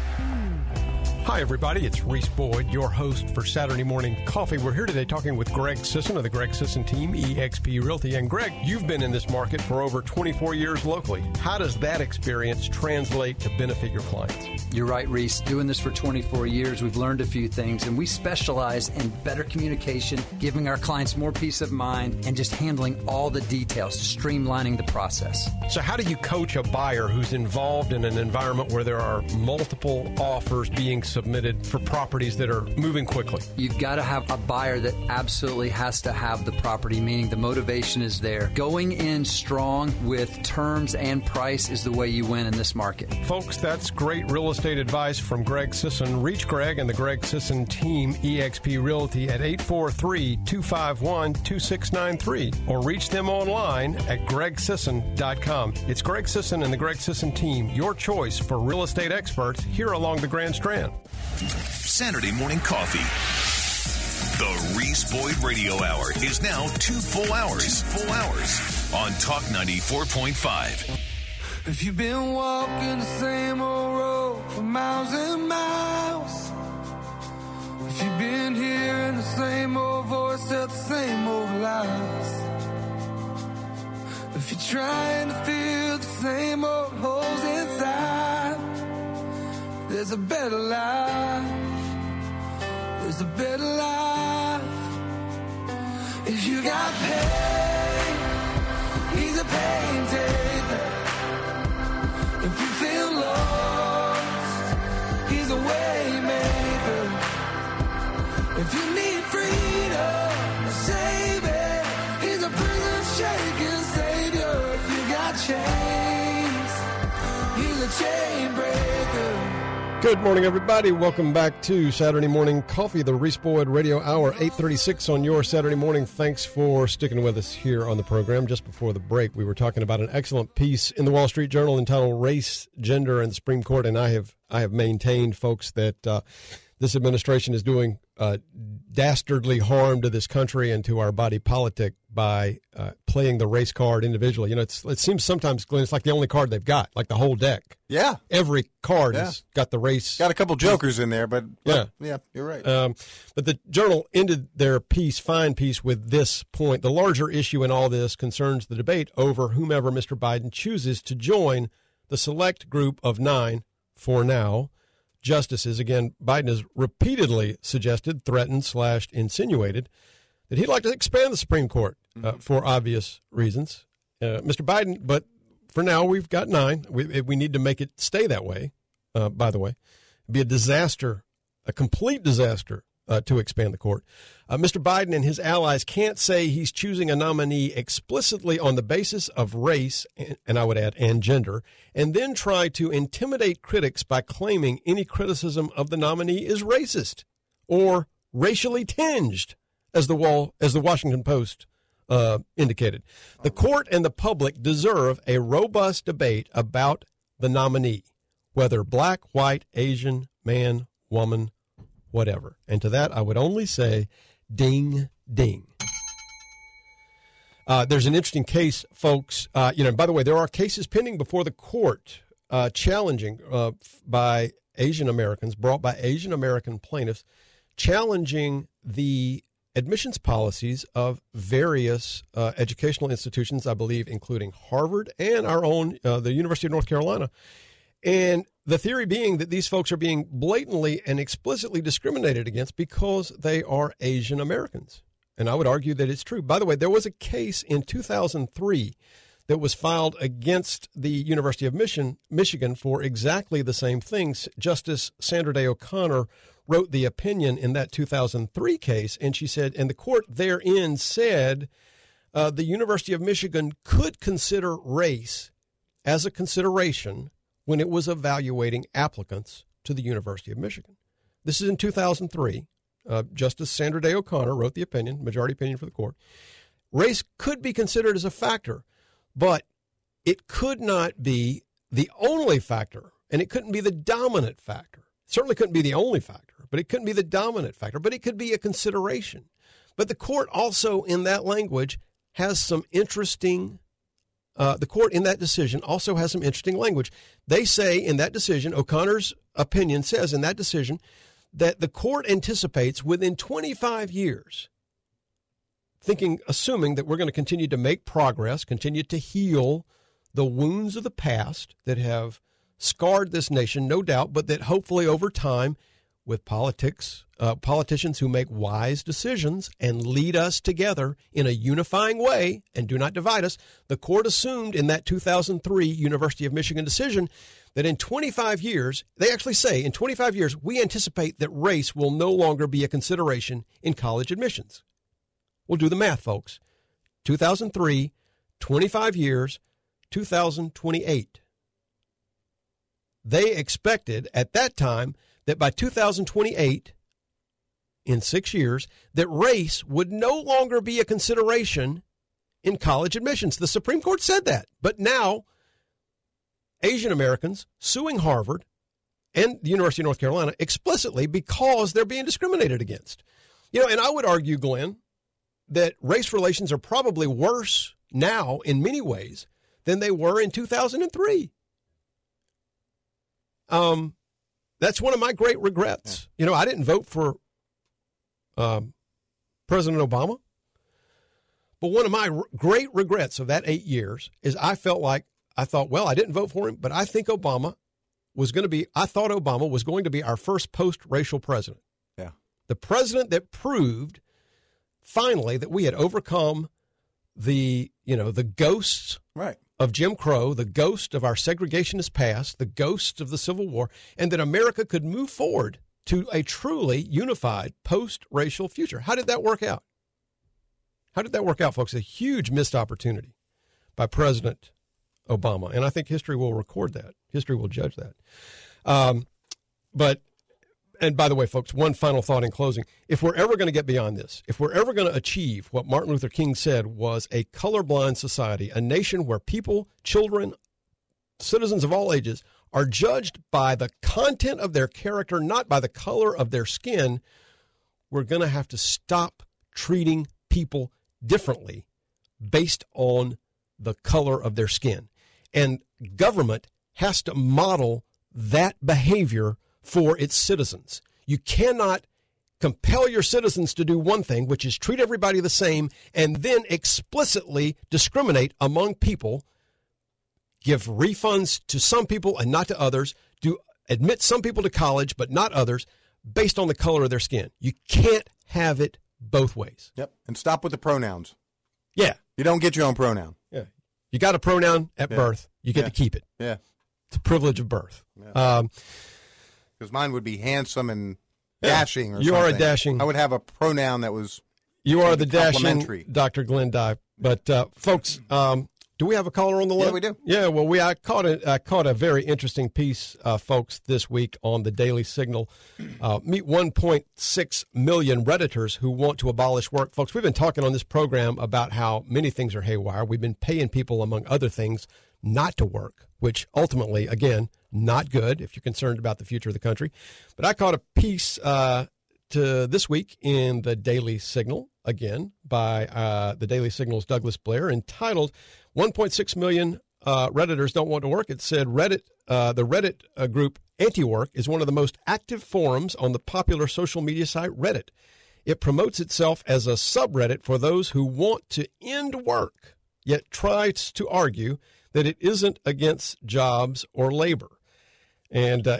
Hi, everybody. It's Reese Boyd, your host for Saturday Morning Coffee. We're here today talking with Greg Sisson of the Greg Sisson team, eXp Realty. And Greg, you've been in this market for over 24 years locally. How does that experience translate to benefit your clients? You're right, Reese. Doing this for 24 years, we've learned a few things, and we specialize in better communication, giving our clients more peace of mind, and just handling all the details, streamlining the process. So, how do you coach a buyer who's involved in an environment where there are multiple offers being submitted submitted for properties that are moving quickly. You've got to have a buyer that absolutely has to have the property, meaning the motivation is there. Going in strong with terms and price is the way you win in this market. Folks, that's great real estate advice from Greg Sisson. Reach Greg and the Greg Sisson team, eXp Realty, at 843 251 2693 or reach them online at gregsisson.com. It's Greg Sisson and the Greg Sisson team, your choice for real estate experts here along the Grand Strand. Saturday morning coffee. The Reese Boyd Radio Hour is now two full hours. Full hours on Talk 94.5. If you've been walking the same old road for miles and miles, if you've been hearing the same old voice tell the same old lies, if you're trying to fill the same old there's a better life. There's a better life. If you got pain, he's a pain taker. If you feel lost, he's a way maker. If you need freedom, a savior, he's a prison shaking savior. If you got chains, he's a chain breaker. Good morning, everybody. Welcome back to Saturday Morning Coffee, the Reese Boyd Radio Hour, 836 on your Saturday morning. Thanks for sticking with us here on the program. Just before the break, we were talking about an excellent piece in the Wall Street Journal entitled Race, Gender, and the Supreme Court. And I have, I have maintained, folks, that uh, this administration is doing uh, dastardly harm to this country and to our body politic by uh, playing the race card individually. You know, it's, it seems sometimes, Glenn, it's like the only card they've got, like the whole deck. Yeah. Every card Yeah. has got the race. Got a couple jokers in there, but, Yeah. but yeah, you're right. Um, but the journal ended their piece, fine piece, with this point. The larger issue in all this concerns the debate over whomever Mr. Biden chooses to join the select group of nine, for now, justices. Again, Biden has repeatedly suggested, threatened, slashed, insinuated that he'd like to expand the Supreme Court uh, for obvious reasons. Uh, Mr. Biden, but for now, we've got nine. We, we need to make it stay that way, uh, by the way. It'd be a disaster, a complete disaster uh, to expand the court. Uh, Mr. Biden and his allies can't say he's choosing a nominee explicitly on the basis of race, and, and I would add, and gender, and then try to intimidate critics by claiming any criticism of the nominee is racist or racially tinged, as the wall, as the Washington Post uh, indicated. The court and the public deserve a robust debate about the nominee, whether black, white, Asian, man, woman, whatever. And to that, I would only say, ding, ding. Uh, there's an interesting case, folks. Uh, you know, by the way, there are cases pending before the court uh, challenging uh, by Asian Americans, brought by Asian American plaintiffs, challenging the admissions policies of various uh, educational institutions, I believe, including Harvard and our own, uh, the University of North Carolina. And the theory being that these folks are being blatantly and explicitly discriminated against because they are Asian Americans. And I would argue that it's true. By the way, there was a case in 2003 that was filed against the University of Michigan, for exactly the same things. Justice Sandra Day O'Connor wrote the opinion in that 2003 case, and she said, and the court therein said uh, the University of Michigan could consider race as a consideration when it was evaluating applicants to the University of Michigan. This is in 2003. Uh, Justice Sandra Day O'Connor wrote the opinion, majority opinion for the court. Race could be considered as a factor, but it could not be the only factor, and it couldn't be the dominant factor. It certainly couldn't be the only factor, but it couldn't be the dominant factor, but it could be a consideration. But the court also, in that language, has some interesting. Uh, the court in that decision also has some interesting language. They say in that decision, O'Connor's opinion says in that decision that the court anticipates within 25 years, thinking, assuming that we're going to continue to make progress, continue to heal the wounds of the past that have scarred this nation, no doubt, but that hopefully over time, with politics, uh, politicians who make wise decisions and lead us together in a unifying way and do not divide us, the court assumed in that 2003 University of Michigan decision that in 25 years, they actually say in 25 years, we anticipate that race will no longer be a consideration in college admissions. We'll do the math, folks. 2003, 25 years, 2028. They expected at that time that by 2028, in six years, that race would no longer be a consideration in college admissions. The Supreme Court said that. But now, Asian Americans suing Harvard and the University of North Carolina explicitly because they're being discriminated against. You know, and I would argue, Glenn, that race relations are probably worse now in many ways than they were in 2003. Um, that's one of my great regrets. You know, I didn't vote for um, President Obama, but one of my r- great regrets of that eight years is I felt like I thought, well, I didn't vote for him, but I think Obama was going to be. I thought Obama was going to be our first post-racial president. Yeah. the president that proved finally that we had overcome the you know the ghosts right. Of Jim Crow, the ghost of our segregationist past, the ghost of the Civil War, and that America could move forward to a truly unified post-racial future. How did that work out? How did that work out, folks? A huge missed opportunity by President Obama, and I think history will record that. History will judge that. Um, but and by the way, folks, one final thought in closing. If we're ever going to get beyond this, if we're ever going to achieve what Martin Luther King said was a colorblind society, a nation where people, children, citizens of all ages are judged by the content of their character, not by the color of their skin, we're going to have to stop treating people differently based on the color of their skin. And government has to model that behavior for its citizens. You cannot compel your citizens to do one thing, which is treat everybody the same, and then explicitly discriminate among people, give refunds to some people and not to others, do admit some people to college but not others based on the color of their skin. You can't have it both ways. Yep. And stop with the pronouns. Yeah. You don't get your own pronoun. Yeah. You got a pronoun at Yeah. birth, you get Yeah. to keep it. Yeah. It's a privilege of birth. Yeah. Um, Because mine would be handsome and Yeah. dashing or You are a dashing- I would have a pronoun that was You are the dashing. Dr. Glenn Dye. But uh, folks, um, do we have a caller on the line? Yeah, we do. Yeah, well, we I caught a I caught a very interesting piece, uh, folks, this week on the Daily Signal. Uh, meet 1.6 million redditors who want to abolish work, folks. We've been talking on this program about how many things are haywire. We've been paying people, among other things, not to work, which ultimately, again, not good if you're concerned about the future of the country. But I caught a piece uh, to this week in the Daily Signal, again, by uh, the Daily Signal's Douglas Blair, entitled 1.6 million uh, Redditors Don't Want to Work. It said Reddit, uh, the Reddit uh, group Anti-Work is one of the most active forums on the popular social media site Reddit. It promotes itself as a subreddit for those who want to end work, yet tries to argue that it isn't against jobs or labor. And uh,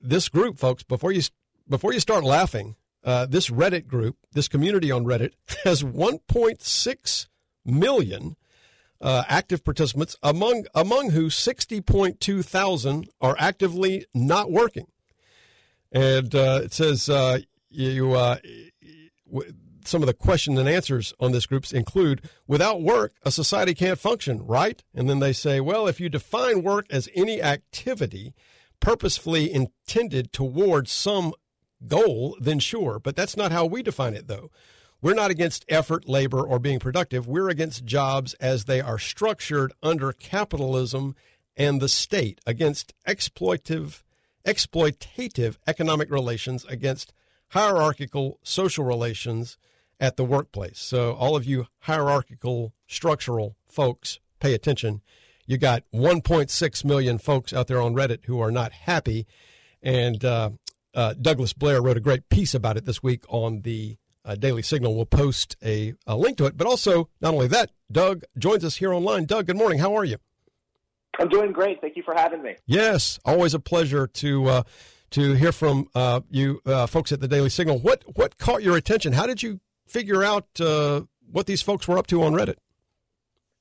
this group, folks, before you before you start laughing, uh, this Reddit group, this community on Reddit, has 1.6 million uh, active participants, among among who 60.2 thousand are actively not working. And uh, it says uh, you. Some of the questions and answers on this groups include without work a society can't function right? And then they say well if you define work as any activity purposefully intended towards some goal then sure. But that's not how we define it though. We're not against effort labor or being productive. We're against jobs as they are structured under capitalism and the state against exploitive exploitative economic relations against hierarchical social relations at the workplace. So, all of you hierarchical structural folks, pay attention. You got 1.6 million folks out there on Reddit who are not happy. And uh, uh, Douglas Blair wrote a great piece about it this week on the uh, Daily Signal. We'll post a, a link to it. But also, not only that, Doug joins us here online. Doug, good morning. How are you? I'm doing great. Thank you for having me. Yes, always a pleasure to uh, to hear from uh, you uh, folks at the Daily Signal. What what caught your attention? How did you figure out uh, what these folks were up to on Reddit?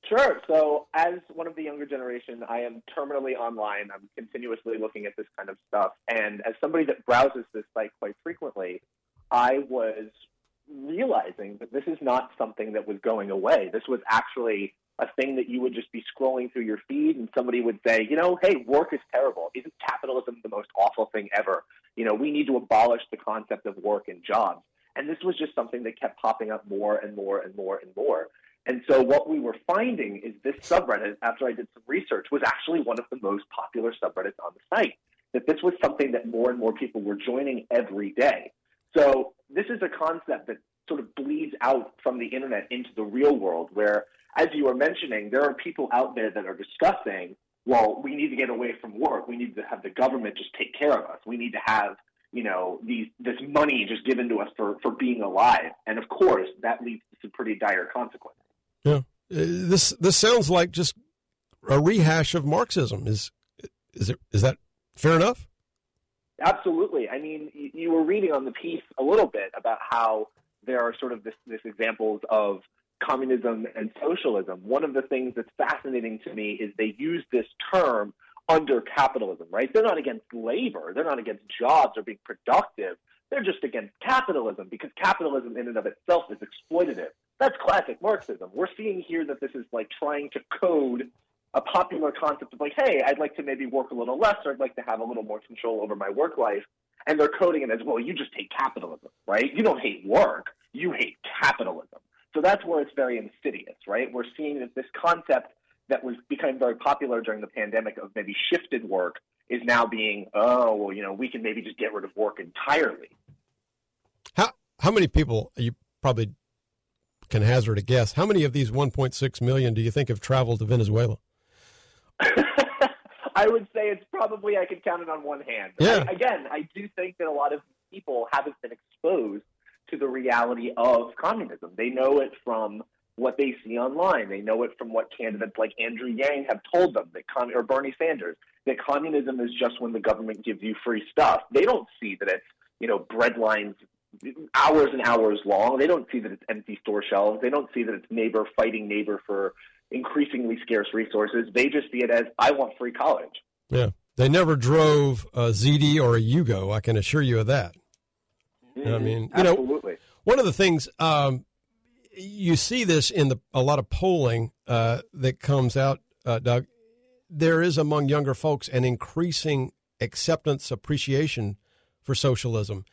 Sure. So, as one of the younger generation, I am terminally online. I'm continuously looking at this kind of stuff. And as somebody that browses this site quite frequently, I was realizing that this is not something that was going away. This was actually a thing that you would just be scrolling through your feed and somebody would say, you know, hey, work is terrible. Isn't capitalism the most awful thing ever? You know, we need to abolish the concept of work and jobs. And this was just something that kept popping up more and more and more and more. And so what we were finding is this subreddit, after I did some research, was actually one of the most popular subreddits on the site. That this was something that more and more people were joining every day. So this is a concept that sort of bleeds out from the internet into the real world where, as you were mentioning, there are people out there that are discussing, well, we need to get away from work. We need to have the government just take care of us. We need to have you know, these this money just given to us for for being alive, and of course that leads to some pretty dire consequences. Yeah, Uh, this this sounds like just a rehash of Marxism. Is is it is that fair enough? Absolutely. I mean, you, you were reading on the piece a little bit about how there are sort of this, this examples of communism and socialism. One of the things that's fascinating to me is they use this term under capitalism, right? They're not against labor, they're not against jobs or being productive. They're just against capitalism because capitalism in and of itself is exploitative. That's classic Marxism. We're seeing here that this is like trying to code a popular concept of like, hey, I'd like to maybe work a little less or I'd like to have a little more control over my work life. And they're coding it as, well, you just hate capitalism, right? You don't hate work, you hate capitalism. So that's where it's very insidious, right? We're seeing that this concept that was becoming very popular during the pandemic of maybe shifted work is now being, oh, well, you know, we can maybe just get rid of work entirely. How how many people you probably can hazard a guess? How many of these 1.6 million do you think have traveled to Venezuela? I would say it's probably I could count it on one hand. Yeah. I, again, I do think that a lot of people haven't been exposed to the reality of communism. They know it from what they see online. They know it from what candidates like Andrew Yang have told them that com- or Bernie Sanders that communism is just when the government gives you free stuff. They don't see that it's you know breadlines hours and hours long. They don't see that it's empty store shelves. They don't see that it's neighbor fighting neighbor for increasingly scarce resources. They just see it as I want free college. Yeah, they never drove a ZD or a Yugo. I can assure you of that. I mean, you know, Absolutely. one of the things um, you see this in the a lot of polling uh, that comes out, uh, Doug. There is among younger folks an increasing acceptance, appreciation for socialism,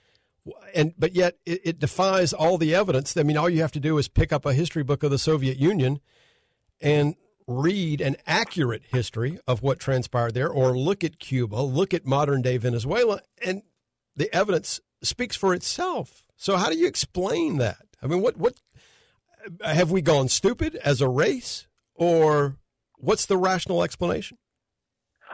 and but yet it, it defies all the evidence. I mean, all you have to do is pick up a history book of the Soviet Union and read an accurate history of what transpired there, or look at Cuba, look at modern day Venezuela, and the evidence speaks for itself. So, how do you explain that? I mean, what what have we gone stupid as a race, or what's the rational explanation?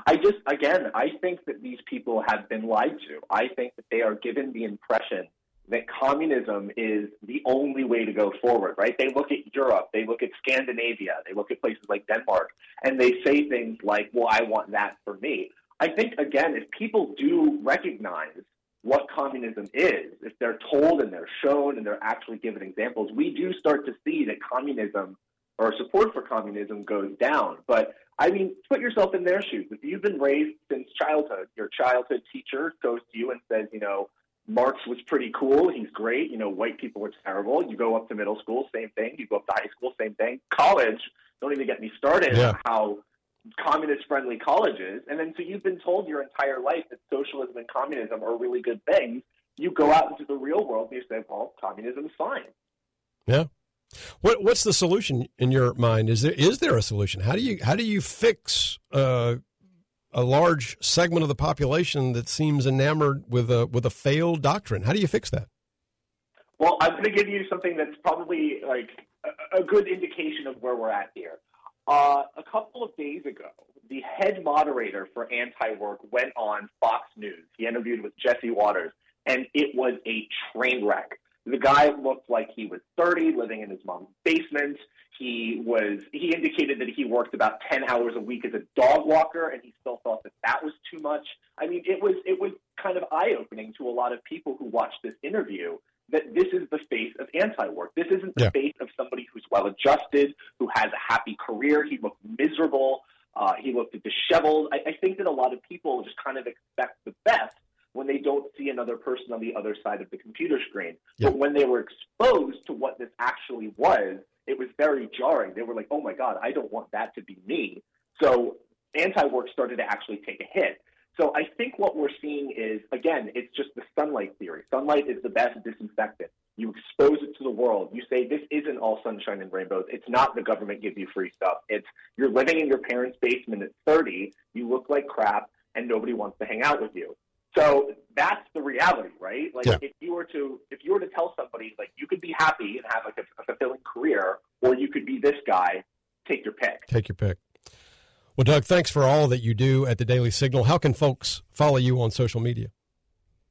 I just, again, I think that these people have been lied to. I think that they are given the impression that communism is the only way to go forward, right? They look at Europe, they look at Scandinavia, they look at places like Denmark, and they say things like, well, I want that for me. I think, again, if people do recognize what communism is, if they're told and they're shown and they're actually given examples, we do start to see that communism or support for communism goes down. But I mean, put yourself in their shoes. If you've been raised since childhood, your childhood teacher goes to you and says, you know, Marx was pretty cool. He's great. You know, white people were terrible. You go up to middle school, same thing. You go up to high school, same thing. College, don't even get me started Yeah. on how communist friendly colleges. And then so you've been told your entire life that socialism and communism are really good things. You go out into the real world and you say, well, communism is fine. Yeah. What what's the solution in your mind? Is there is there a solution? How do you how do you fix uh, a large segment of the population that seems enamored with a with a failed doctrine? How do you fix that? Well, I'm going to give you something that's probably like a, a good indication of where we're at here. Uh, a couple of days ago, the head moderator for Anti-Work went on Fox News. He interviewed with Jesse Watters, and it was a train wreck. The guy looked like he was 30, living in his mom's basement. He was. He indicated that he worked about 10 hours a week as a dog walker, and he still thought that that was too much. I mean, it was it was kind of eye opening to a lot of people who watched this interview that this is the face of anti-work. This isn't the Yeah. face of somebody who's well-adjusted, who has a happy career. He looked miserable. Uh, he looked disheveled. I, I think that a lot of people just kind of expect the best when they don't see another person on the other side of the computer screen. But when they were exposed to what this actually was, it was very jarring. They were like, "Oh my God, I don't want that to be me." So anti-work started to actually take a hit. So I think what we're seeing is, again, it's just the sunlight theory. Sunlight is the best disinfectant. You expose it to the world. You say this isn't all sunshine and rainbows. It's not the government gives you free stuff. It's you're living in your parents' basement at 30. You look like crap, and nobody wants to hang out with you. So that's the reality, right? Like Yeah. if you were to if you were to tell somebody like you could be happy and have like a, a fulfilling career, or you could be this guy, take your pick. Take your pick. Well, Doug, thanks for all that you do at the Daily Signal. How can folks follow you on social media?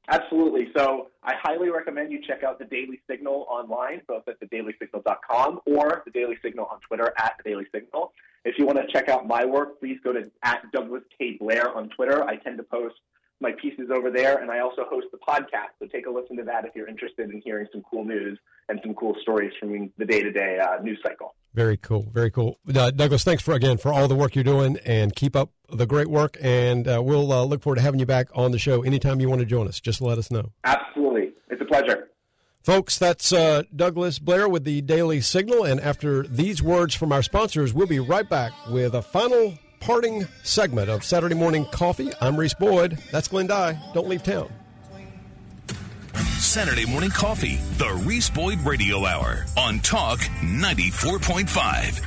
Absolutely. So I highly recommend you check out the Daily Signal online, both at thedailysignal.com or the Daily Signal on Twitter at the Daily Signal. If you want to check out my work, please go to at Douglas K. Blair on Twitter. I tend to post my pieces over there, and I also host the podcast. So take a listen to that if you're interested in hearing some cool news and some cool stories from the day-to-day uh, news cycle. Very cool. Very cool. Uh, Douglas, thanks for again for all the work you're doing and keep up the great work. And uh, we'll uh, look forward to having you back on the show anytime you want to join us. Just let us know. Absolutely. It's a pleasure. Folks, that's uh, Douglas Blair with the Daily Signal. And after these words from our sponsors, we'll be right back with a final parting segment of Saturday Morning Coffee. I'm Reese Boyd. That's Glenn Dye. Don't leave town. Saturday morning coffee, the Reese Boyd Radio Hour on Talk 94.5.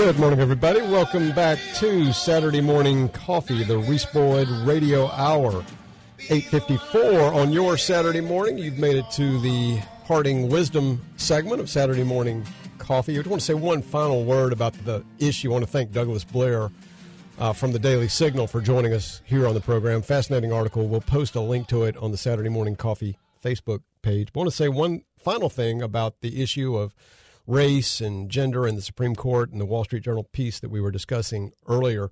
Good morning, everybody. Welcome back to Saturday Morning Coffee, the Reese Boyd Radio Hour. 854 on your Saturday morning. You've made it to the parting wisdom segment of Saturday Morning Coffee. I just want to say one final word about the issue. I want to thank Douglas Blair uh, from the Daily Signal for joining us here on the program. Fascinating article. We'll post a link to it on the Saturday Morning Coffee Facebook page. I want to say one final thing about the issue of race and gender in the Supreme Court and the Wall Street Journal piece that we were discussing earlier.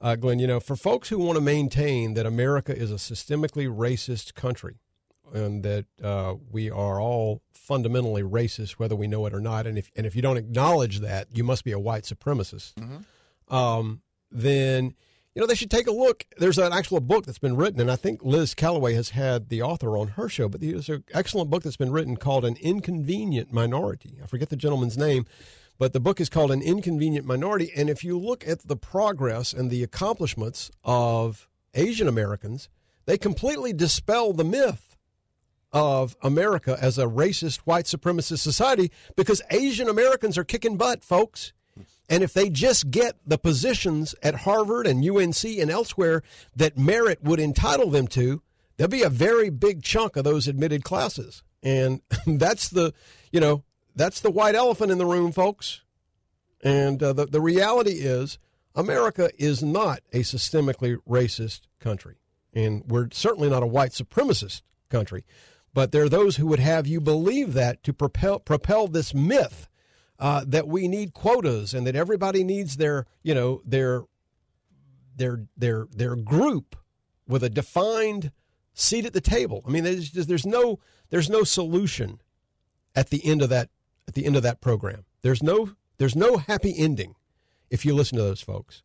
Uh, Glenn, you know, for folks who want to maintain that America is a systemically racist country and that uh, we are all fundamentally racist, whether we know it or not, and if and if you don't acknowledge that, you must be a white supremacist. Um, then you know they should take a look. There's an actual book that's been written, and I think Liz Calloway has had the author on her show. But there's an excellent book that's been written called "An Inconvenient Minority." I forget the gentleman's name, but the book is called "An Inconvenient Minority." And if you look at the progress and the accomplishments of Asian Americans, they completely dispel the myth of America as a racist white supremacist society because Asian Americans are kicking butt, folks. And if they just get the positions at Harvard and UNC and elsewhere that merit would entitle them to, there'll be a very big chunk of those admitted classes. And that's the, you know, that's the white elephant in the room, folks. And uh, the, the reality is, America is not a systemically racist country. And we're certainly not a white supremacist country. But there are those who would have you believe that to propel, propel this myth uh, that we need quotas and that everybody needs their, you know, their, their, their, their group with a defined seat at the table. I mean, there's, there's no, there's no solution at the end of that, at the end of that program. There's no, there's no happy ending if you listen to those folks.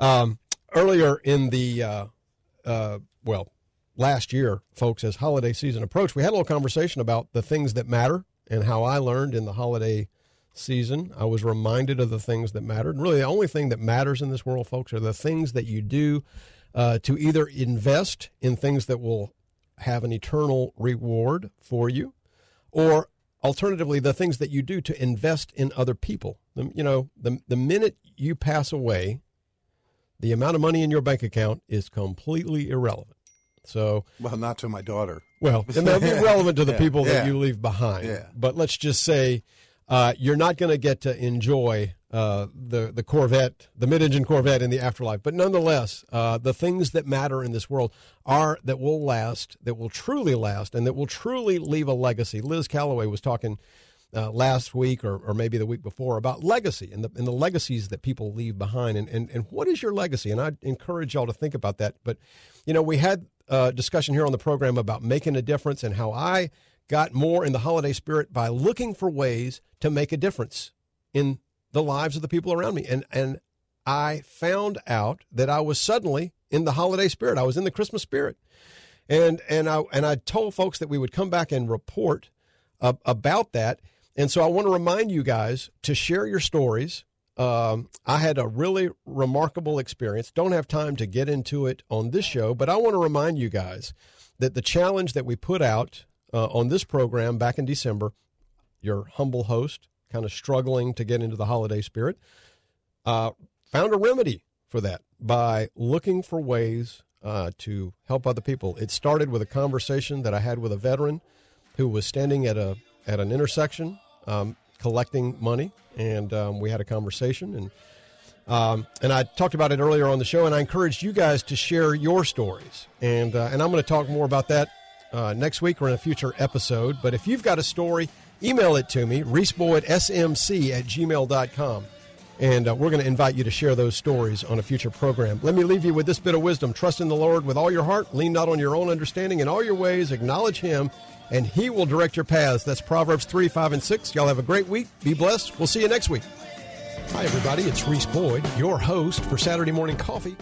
Um, earlier in the, uh, uh, well, last year, folks, as holiday season approached, we had a little conversation about the things that matter and how I learned in the holiday season. I was reminded of the things that mattered. And really, the only thing that matters in this world, folks, are the things that you do uh, to either invest in things that will have an eternal reward for you, or alternatively, the things that you do to invest in other people. The, you know, the, the minute you pass away, the amount of money in your bank account is completely irrelevant. So, well, not to my daughter. Well, and they'll be relevant to the Yeah, people that yeah. you leave behind. Yeah. But let's just say uh, you're not going to get to enjoy uh, the the Corvette, the mid-engine Corvette in the afterlife. But nonetheless, uh, the things that matter in this world are that will last, that will truly last, and that will truly leave a legacy. Liz Calloway was talking uh, last week or, or maybe the week before about legacy and the, and the legacies that people leave behind. And, and, and what is your legacy? And I encourage y'all to think about that. But, you know, we had a discussion here on the program about making a difference and how I got more in the holiday spirit by looking for ways to make a difference in the lives of the people around me. And, and I found out that I was suddenly in the holiday spirit. I was in the Christmas spirit. And, and I, and I told folks that we would come back and report uh, about that. And so I want to remind you guys to share your stories. Um, I had a really remarkable experience. Don't have time to get into it on this show, but I want to remind you guys that the challenge that we put out uh, on this program back in December, your humble host, kind of struggling to get into the holiday spirit, uh, found a remedy for that by looking for ways uh, to help other people. It started with a conversation that I had with a veteran who was standing at a at an intersection um, collecting money, and um, we had a conversation and. Um, and I talked about it earlier on the show, and I encouraged you guys to share your stories. And uh, and I'm going to talk more about that uh, next week or in a future episode. But if you've got a story, email it to me, reesboydsmc at gmail.com. And uh, we're going to invite you to share those stories on a future program. Let me leave you with this bit of wisdom. Trust in the Lord with all your heart. Lean not on your own understanding. In all your ways, acknowledge Him, and He will direct your paths. That's Proverbs 3, 5, and 6. Y'all have a great week. Be blessed. We'll see you next week. Hi, everybody. It's Reese Boyd, your host for Saturday Morning Coffee.